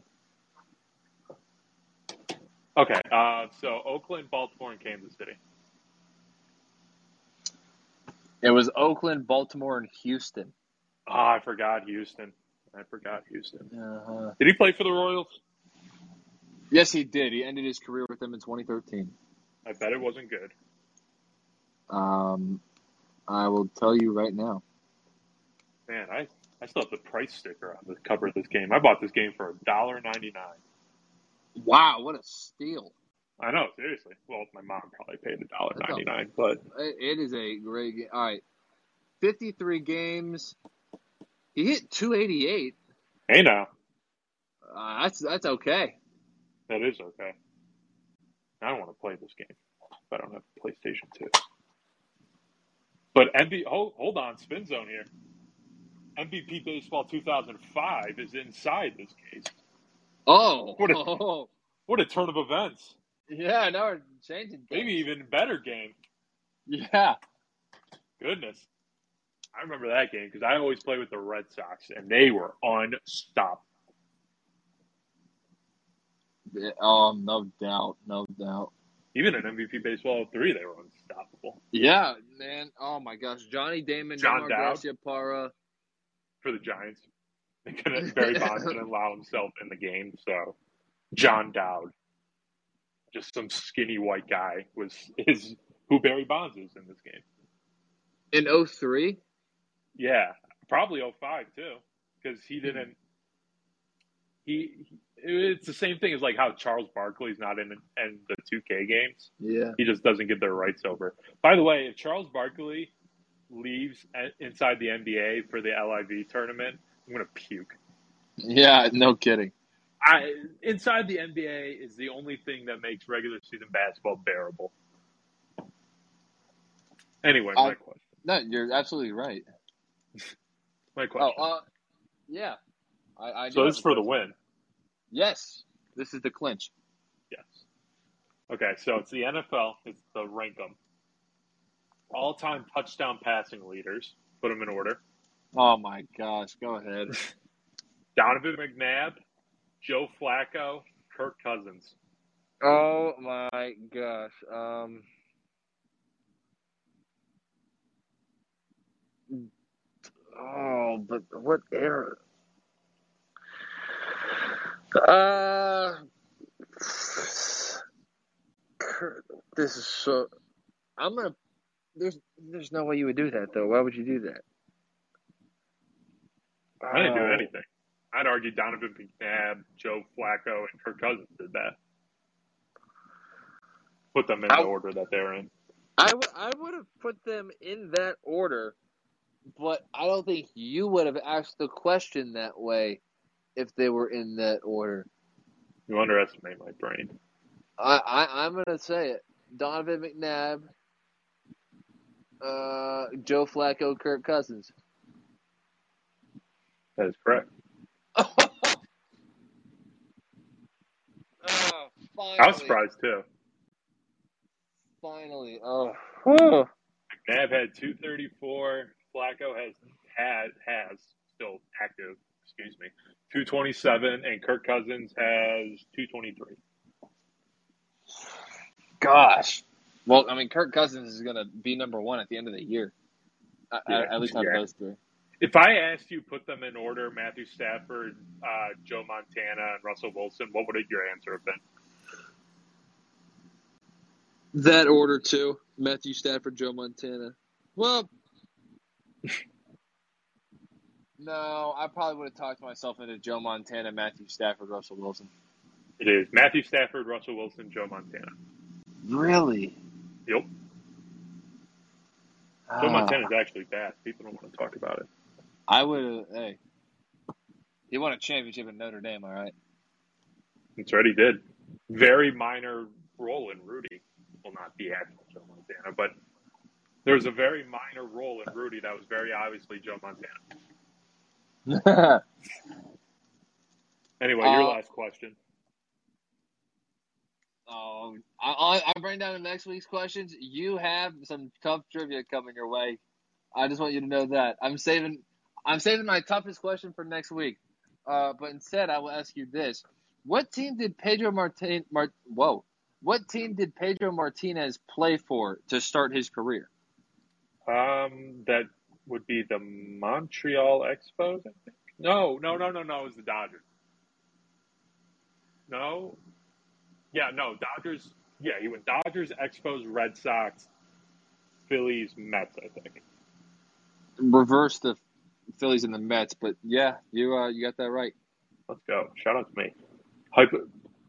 S2: Okay, uh, so Oakland, Baltimore, and Kansas City.
S1: It was Oakland, Baltimore, and Houston.
S2: Ah, I forgot Houston. I forgot Houston.
S1: Uh-huh.
S2: Did he play for the Royals?
S1: Yes, he did. He ended his career with them in 2013.
S2: I bet it wasn't good.
S1: Um, I will tell you right now.
S2: Man, I, I still have the price sticker on the cover of this game. I bought this game for a dollar ninety nine.
S1: Wow, what a steal!
S2: I know, seriously. Well, my mom probably paid a dollar ninety nine, but
S1: It, is a great game. All right, 53 games. He hit 288.
S2: hey, now
S1: Uh, that's that's okay.
S2: that is okay. I don't want to play this game. if I don't have PlayStation Two. But MB, hold, hold on, spin zone here. MVP Baseball 2005 is inside this case.
S1: Oh,
S2: What a-
S1: oh,
S2: What a turn of events!
S1: yeah. Now we're changing. games.
S2: Maybe even better game.
S1: Yeah.
S2: Goodness. I remember that game because I always play with the Red Sox, and they were unstoppable.
S1: Yeah, Oh, no doubt, no doubt.
S2: Even in MVP Baseball 3, they were unstoppable
S1: Yeah, man. Oh my gosh, Johnny Damon, Jon
S2: Dowd.
S1: Garcia Parra.
S2: for the Giants. They couldn't, Barry Bonds didn't allow himself in the game, so Jon Dowd, just some skinny white guy, was is who Barry Bonds is in this game.
S1: In 03?
S2: Yeah, probably 05 too, because he didn't. He, he it's the same thing as like how Charles Barkley's not in in the 2K games.
S1: Yeah.
S2: He just doesn't get their rights over. By the way, if Charles Barkley leaves inside the NBA for the LIV tournament, I'm gonna puke.
S1: Yeah, no kidding.
S2: I inside the NBA is the only thing that makes regular season basketball bearable. Anyway, my
S1: I-
S2: question.
S1: No, you're absolutely right.
S2: My question.
S1: Oh, uh, yeah. I, I
S2: so this is for the win.
S1: Yes, this is the clinch.
S2: Yes. Okay, so it's the NFL. It's the rank them. All-time touchdown passing leaders. Put them in order.
S1: Oh my gosh, go ahead.
S2: Donovan McNabb, Joe Flacco, Kirk Cousins.
S1: Oh my gosh. Um. Oh, but what era? Uh. This is so. I'm gonna. There's there's no way you would do that though. Why would you do that?
S2: I didn't do
S1: Oh.
S2: anything. I'd argue Donovan McNabb, Joe Flacco, and Kirk Cousins did that. Put them in the
S1: I-
S2: order that they're in.
S1: I, w- I would have put them in that order, but I don't think you would have asked the question that way if they were in that order.
S2: You underestimate my brain.
S1: I, I I'm gonna say it. Donovan McNabb, uh, Joe Flacco, Kirk Cousins.
S2: That is correct.
S1: oh, finally,
S2: I was surprised too.
S1: Finally, oh, Whew.
S2: McNabb had 234. Flacco has had has still active. Excuse me, 227, and Kirk Cousins has 223.
S1: gosh. Well, I mean, Kirk Cousins is gonna be number one at the end of the year. I, I-
S2: Yeah,
S1: at least out of
S2: yeah.
S1: those three.
S2: If I asked you put them in order, Matthew Stafford, uh, Joe Montana, and Russell Wilson, what would your answer have been?
S1: That order too. Matthew Stafford, Joe Montana. Well, no, I probably would have talked myself into Joe Montana, Matthew Stafford, Russell Wilson.
S2: It is Matthew Stafford, Russell Wilson, Joe Montana.
S1: Really?
S2: Yep.
S1: Ah.
S2: Joe Montana is actually bad. People don't want to talk about it.
S1: I would have. Hey, he won a championship in Notre Dame. All right.
S2: That's right, he did. Very minor role in Rudy. Will not be actual Joe Montana, but there was a very minor role in Rudy that was very obviously Joe Montana. Anyway, your
S1: Uh,
S2: last question.
S1: Um, I, I, I bring down to next week's questions. You have some tough trivia coming your way. I just want you to know that I'm saving. I'm saving my toughest question for next week. Uh, but instead, I will ask you this: What team did Pedro Martin? Mart, whoa! What team did Pedro Martinez play for to start his career?
S2: Um, that would be the Montreal Expos, I think. No, no, no, no, no. It was the Dodgers. No. Yeah, no, Dodgers. Yeah, he went Dodgers, Expos, Red Sox, Phillies, Mets, I think.
S1: Reverse the Phillies and the Mets, but yeah, you uh, you got that right.
S2: Let's go. Shout out to me. Hypo-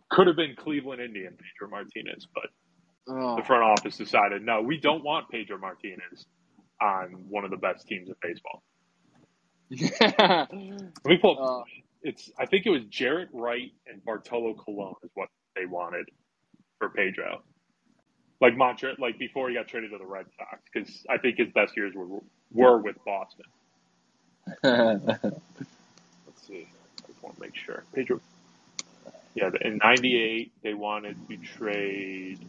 S2: could have been Cleveland Indian, Pedro Martinez, but
S1: Oh,
S2: the front office decided no, we don't want Pedro Martinez on one of the best teams in baseball. Let me pull up.
S1: Uh,
S2: it's I think it was Jaret Wright and Bartolo Colon is what they wanted for Pedro. Like Montreal, like before he got traded to the Red Sox, because I think his best years were were with Boston. Let's see. I just want to make sure. Pedro. Yeah, in '98 they wanted to trade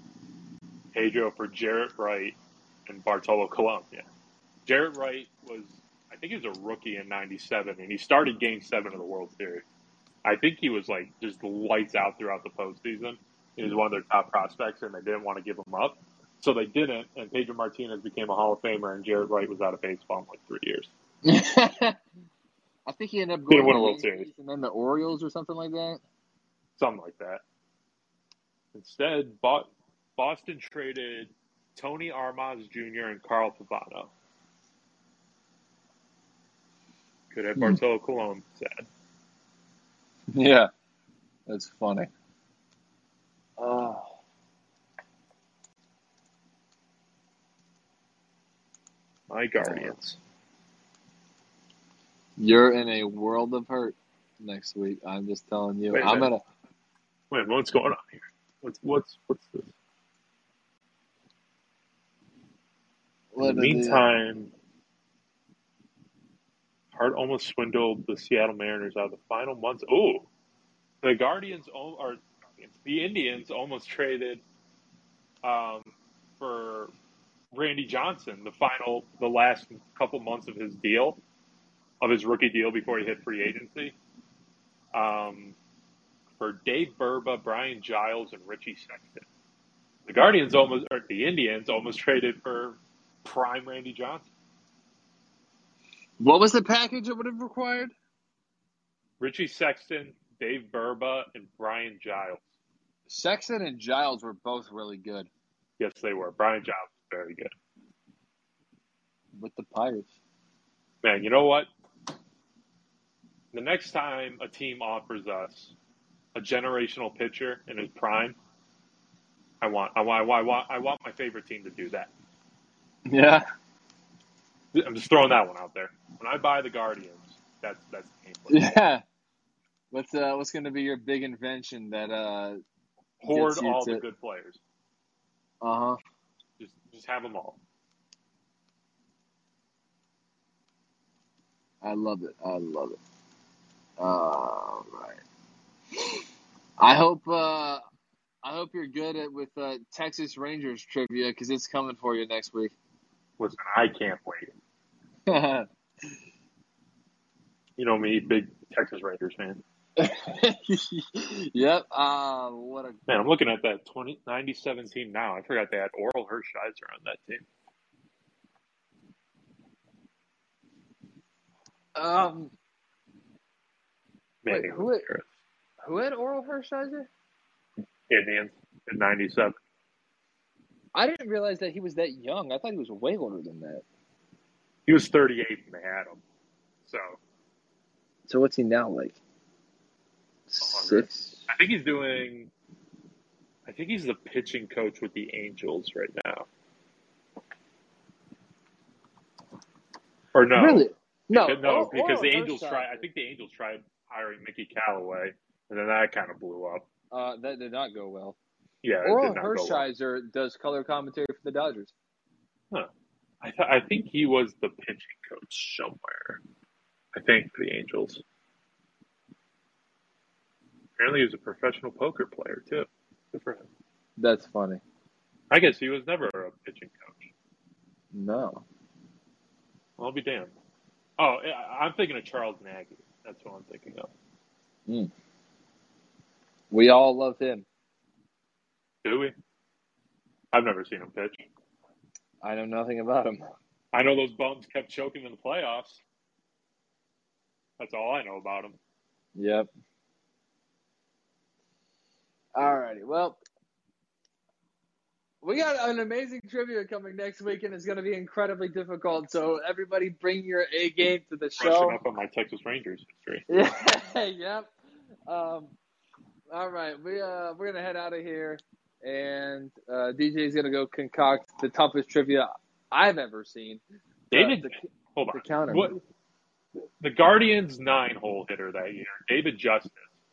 S2: Pedro for Jaret Wright and Bartolo Colon. Yeah, Jaret Wright was I think he was a rookie in '97, and he started Game Seven of the World Series. I think he was like just lights out throughout the postseason. He was one of their top prospects, and they didn't want to give him up, so they didn't. And Pedro Martinez became a Hall of Famer, and Jaret Wright was out of baseball in like three years.
S1: I think he ended up going
S2: win
S1: to
S2: a World Series.
S1: And then the Orioles or something like that.
S2: something like that. Instead, Boston traded Tony Armas Jr. and Carl Pavano. Could have
S1: Hmm.
S2: Bartolo Colon sad.
S1: Yeah, that's funny. Oh,
S2: My Guardians.
S1: you're in a world of hurt. next week. I'm just telling you.
S2: Wait a
S1: I'm
S2: minute.
S1: gonna.
S2: Wait, what's going on here? What's what's what's this? In
S1: what
S2: the meantime, Hart almost swindled the Seattle Mariners out of the final months. Oh, the Guardians or the Indians almost traded um, for Randy Johnson the final, the last couple months of his deal, of his rookie deal before he hit free agency. Um, for Dave Burba, Brian Giles, and Richie Sexson. The Guardians almost, or the Indians almost traded for prime Randy Johnson.
S1: What was the package it would have required?
S2: Richie Sexson, Dave Burba, and Brian Giles.
S1: Sexson and Giles were both really good
S2: Yes, they were. Brian Giles was very good.
S1: with the Pirates.
S2: Man, you know what? The next time a team offers us a generational pitcher in his prime, I want, I want, I want, I want, I want my favorite team to do that.
S1: Yeah.
S2: I'm just throwing that one out there. When I buy the Guardians, that's that's the team.
S1: Yeah. What's uh what's gonna be your big invention that uh
S2: Hoard all
S1: to-
S2: the good players.
S1: uh huh
S2: Just just have them all.
S1: I love it. I love it. All right. I hope uh I hope you're good at with uh, Texas Rangers trivia because it's coming for you next week.
S2: Listen, I can't wait. You know me, big Texas Rangers fan.
S1: yep. Uh, what a
S2: Man, I'm looking at that 20, 97 team now. I forgot they had Orel Hershiser on that team.
S1: um.
S2: Man,
S1: Wait, who had- Who had Orel Hershiser?
S2: Indians in 97.
S1: I didn't realize that he was that young. I thought he was way older than that.
S2: He was 38 when they had him. So
S1: So what's he now like?
S2: 100.
S1: Six.
S2: I think he's doing. I think he's the pitching coach with the Angels right now. Or no,
S1: Really? No.
S2: no,
S1: Orel-
S2: because
S1: Orel
S2: the Angels
S1: Hershiser-
S2: tried. I think the Angels tried hiring Mickey Callaway, and then that kind of blew up.
S1: Uh, that did not go well.
S2: Yeah, Orel go well.
S1: Hershiser does color commentary for the Dodgers.
S2: I, th- I think he was the pitching coach somewhere. I think for the Angels. Apparently, he was a professional poker player too. Good for him.
S1: That's funny.
S2: I guess he was never a pitching coach.
S1: No.
S2: I'll be damned. Oh, I'm thinking of Charles Nagy. That's what I'm thinking of. Hmm.
S1: We all love him.
S2: Do we? I've never seen him pitch.
S1: I know nothing about him.
S2: I know those bums kept choking in the playoffs. That's all I know about him.
S1: Yep. Alrighty. Well, we got an amazing trivia coming next week, and it's going to be incredibly difficult. So everybody, bring your A game to the show.
S2: up on my Texas Rangers history.
S1: Yeah. yep. Um, all right, we uh we're gonna head out of here, and uh, DJ's gonna go concoct the toughest trivia I've ever seen.
S2: David,
S1: the,
S2: hold
S1: the counter.
S2: What? The Guardians nine hole hitter that year, David Justice,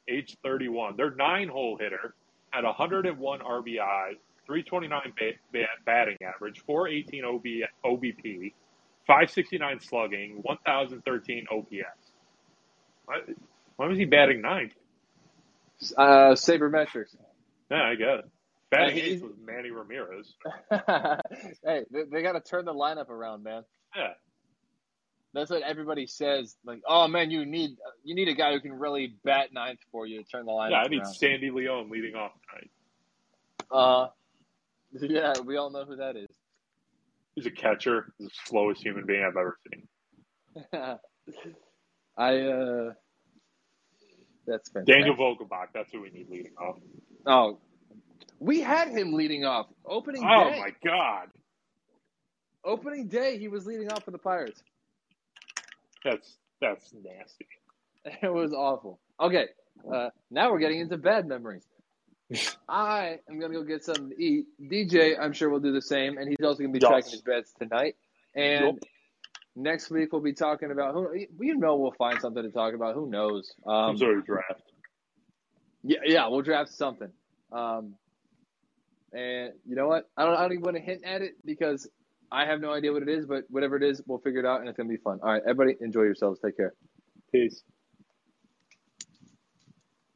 S2: age 31. Their nine hole hitter had 101 RBI, 329 ba- ba- batting average, 418 OB, OBP, 569 slugging, 1013 OPS. Why, why was he batting ninth?
S1: Uh, sabermetrics.
S2: Yeah, I get it. Batting
S1: Hey,
S2: eighth
S1: he's-
S2: was Manny Ramirez.
S1: hey, they, they got to turn the lineup around, man.
S2: Yeah.
S1: That's what everybody says. Like, oh man, you need you need a guy who can really bat ninth for you to turn the lineup
S2: Yeah, I need
S1: around.
S2: Sandy Leon leading off tonight.
S1: Uh, yeah, we all know who that is.
S2: He's a catcher. He's the slowest human being I've ever seen.
S1: I uh, that's fantastic.
S2: Daniel Vogelbach, that's who we need leading off.
S1: Oh, we had him leading off opening day
S2: Oh
S1: day.
S2: my god.
S1: Opening day, he was leading off for the Pirates.
S2: That's that's nasty.
S1: It was awful. Okay, uh, now we're getting into bad memories. I am gonna go get something to eat. DJ, I'm sure will do the same, and he's also gonna be
S2: Yes.
S1: tracking his bets tonight. And Next week we'll be talking about who we know we'll find something to talk about. Who knows? Um,
S2: Some sort of draft.
S1: yeah, yeah, we'll draft something. Um, and you know what? I don't, I don't even want to hint at it because I have no idea what it is. But whatever it is, we'll figure it out, and it's gonna be fun. All right, everybody, enjoy yourselves. Take care.
S2: Peace.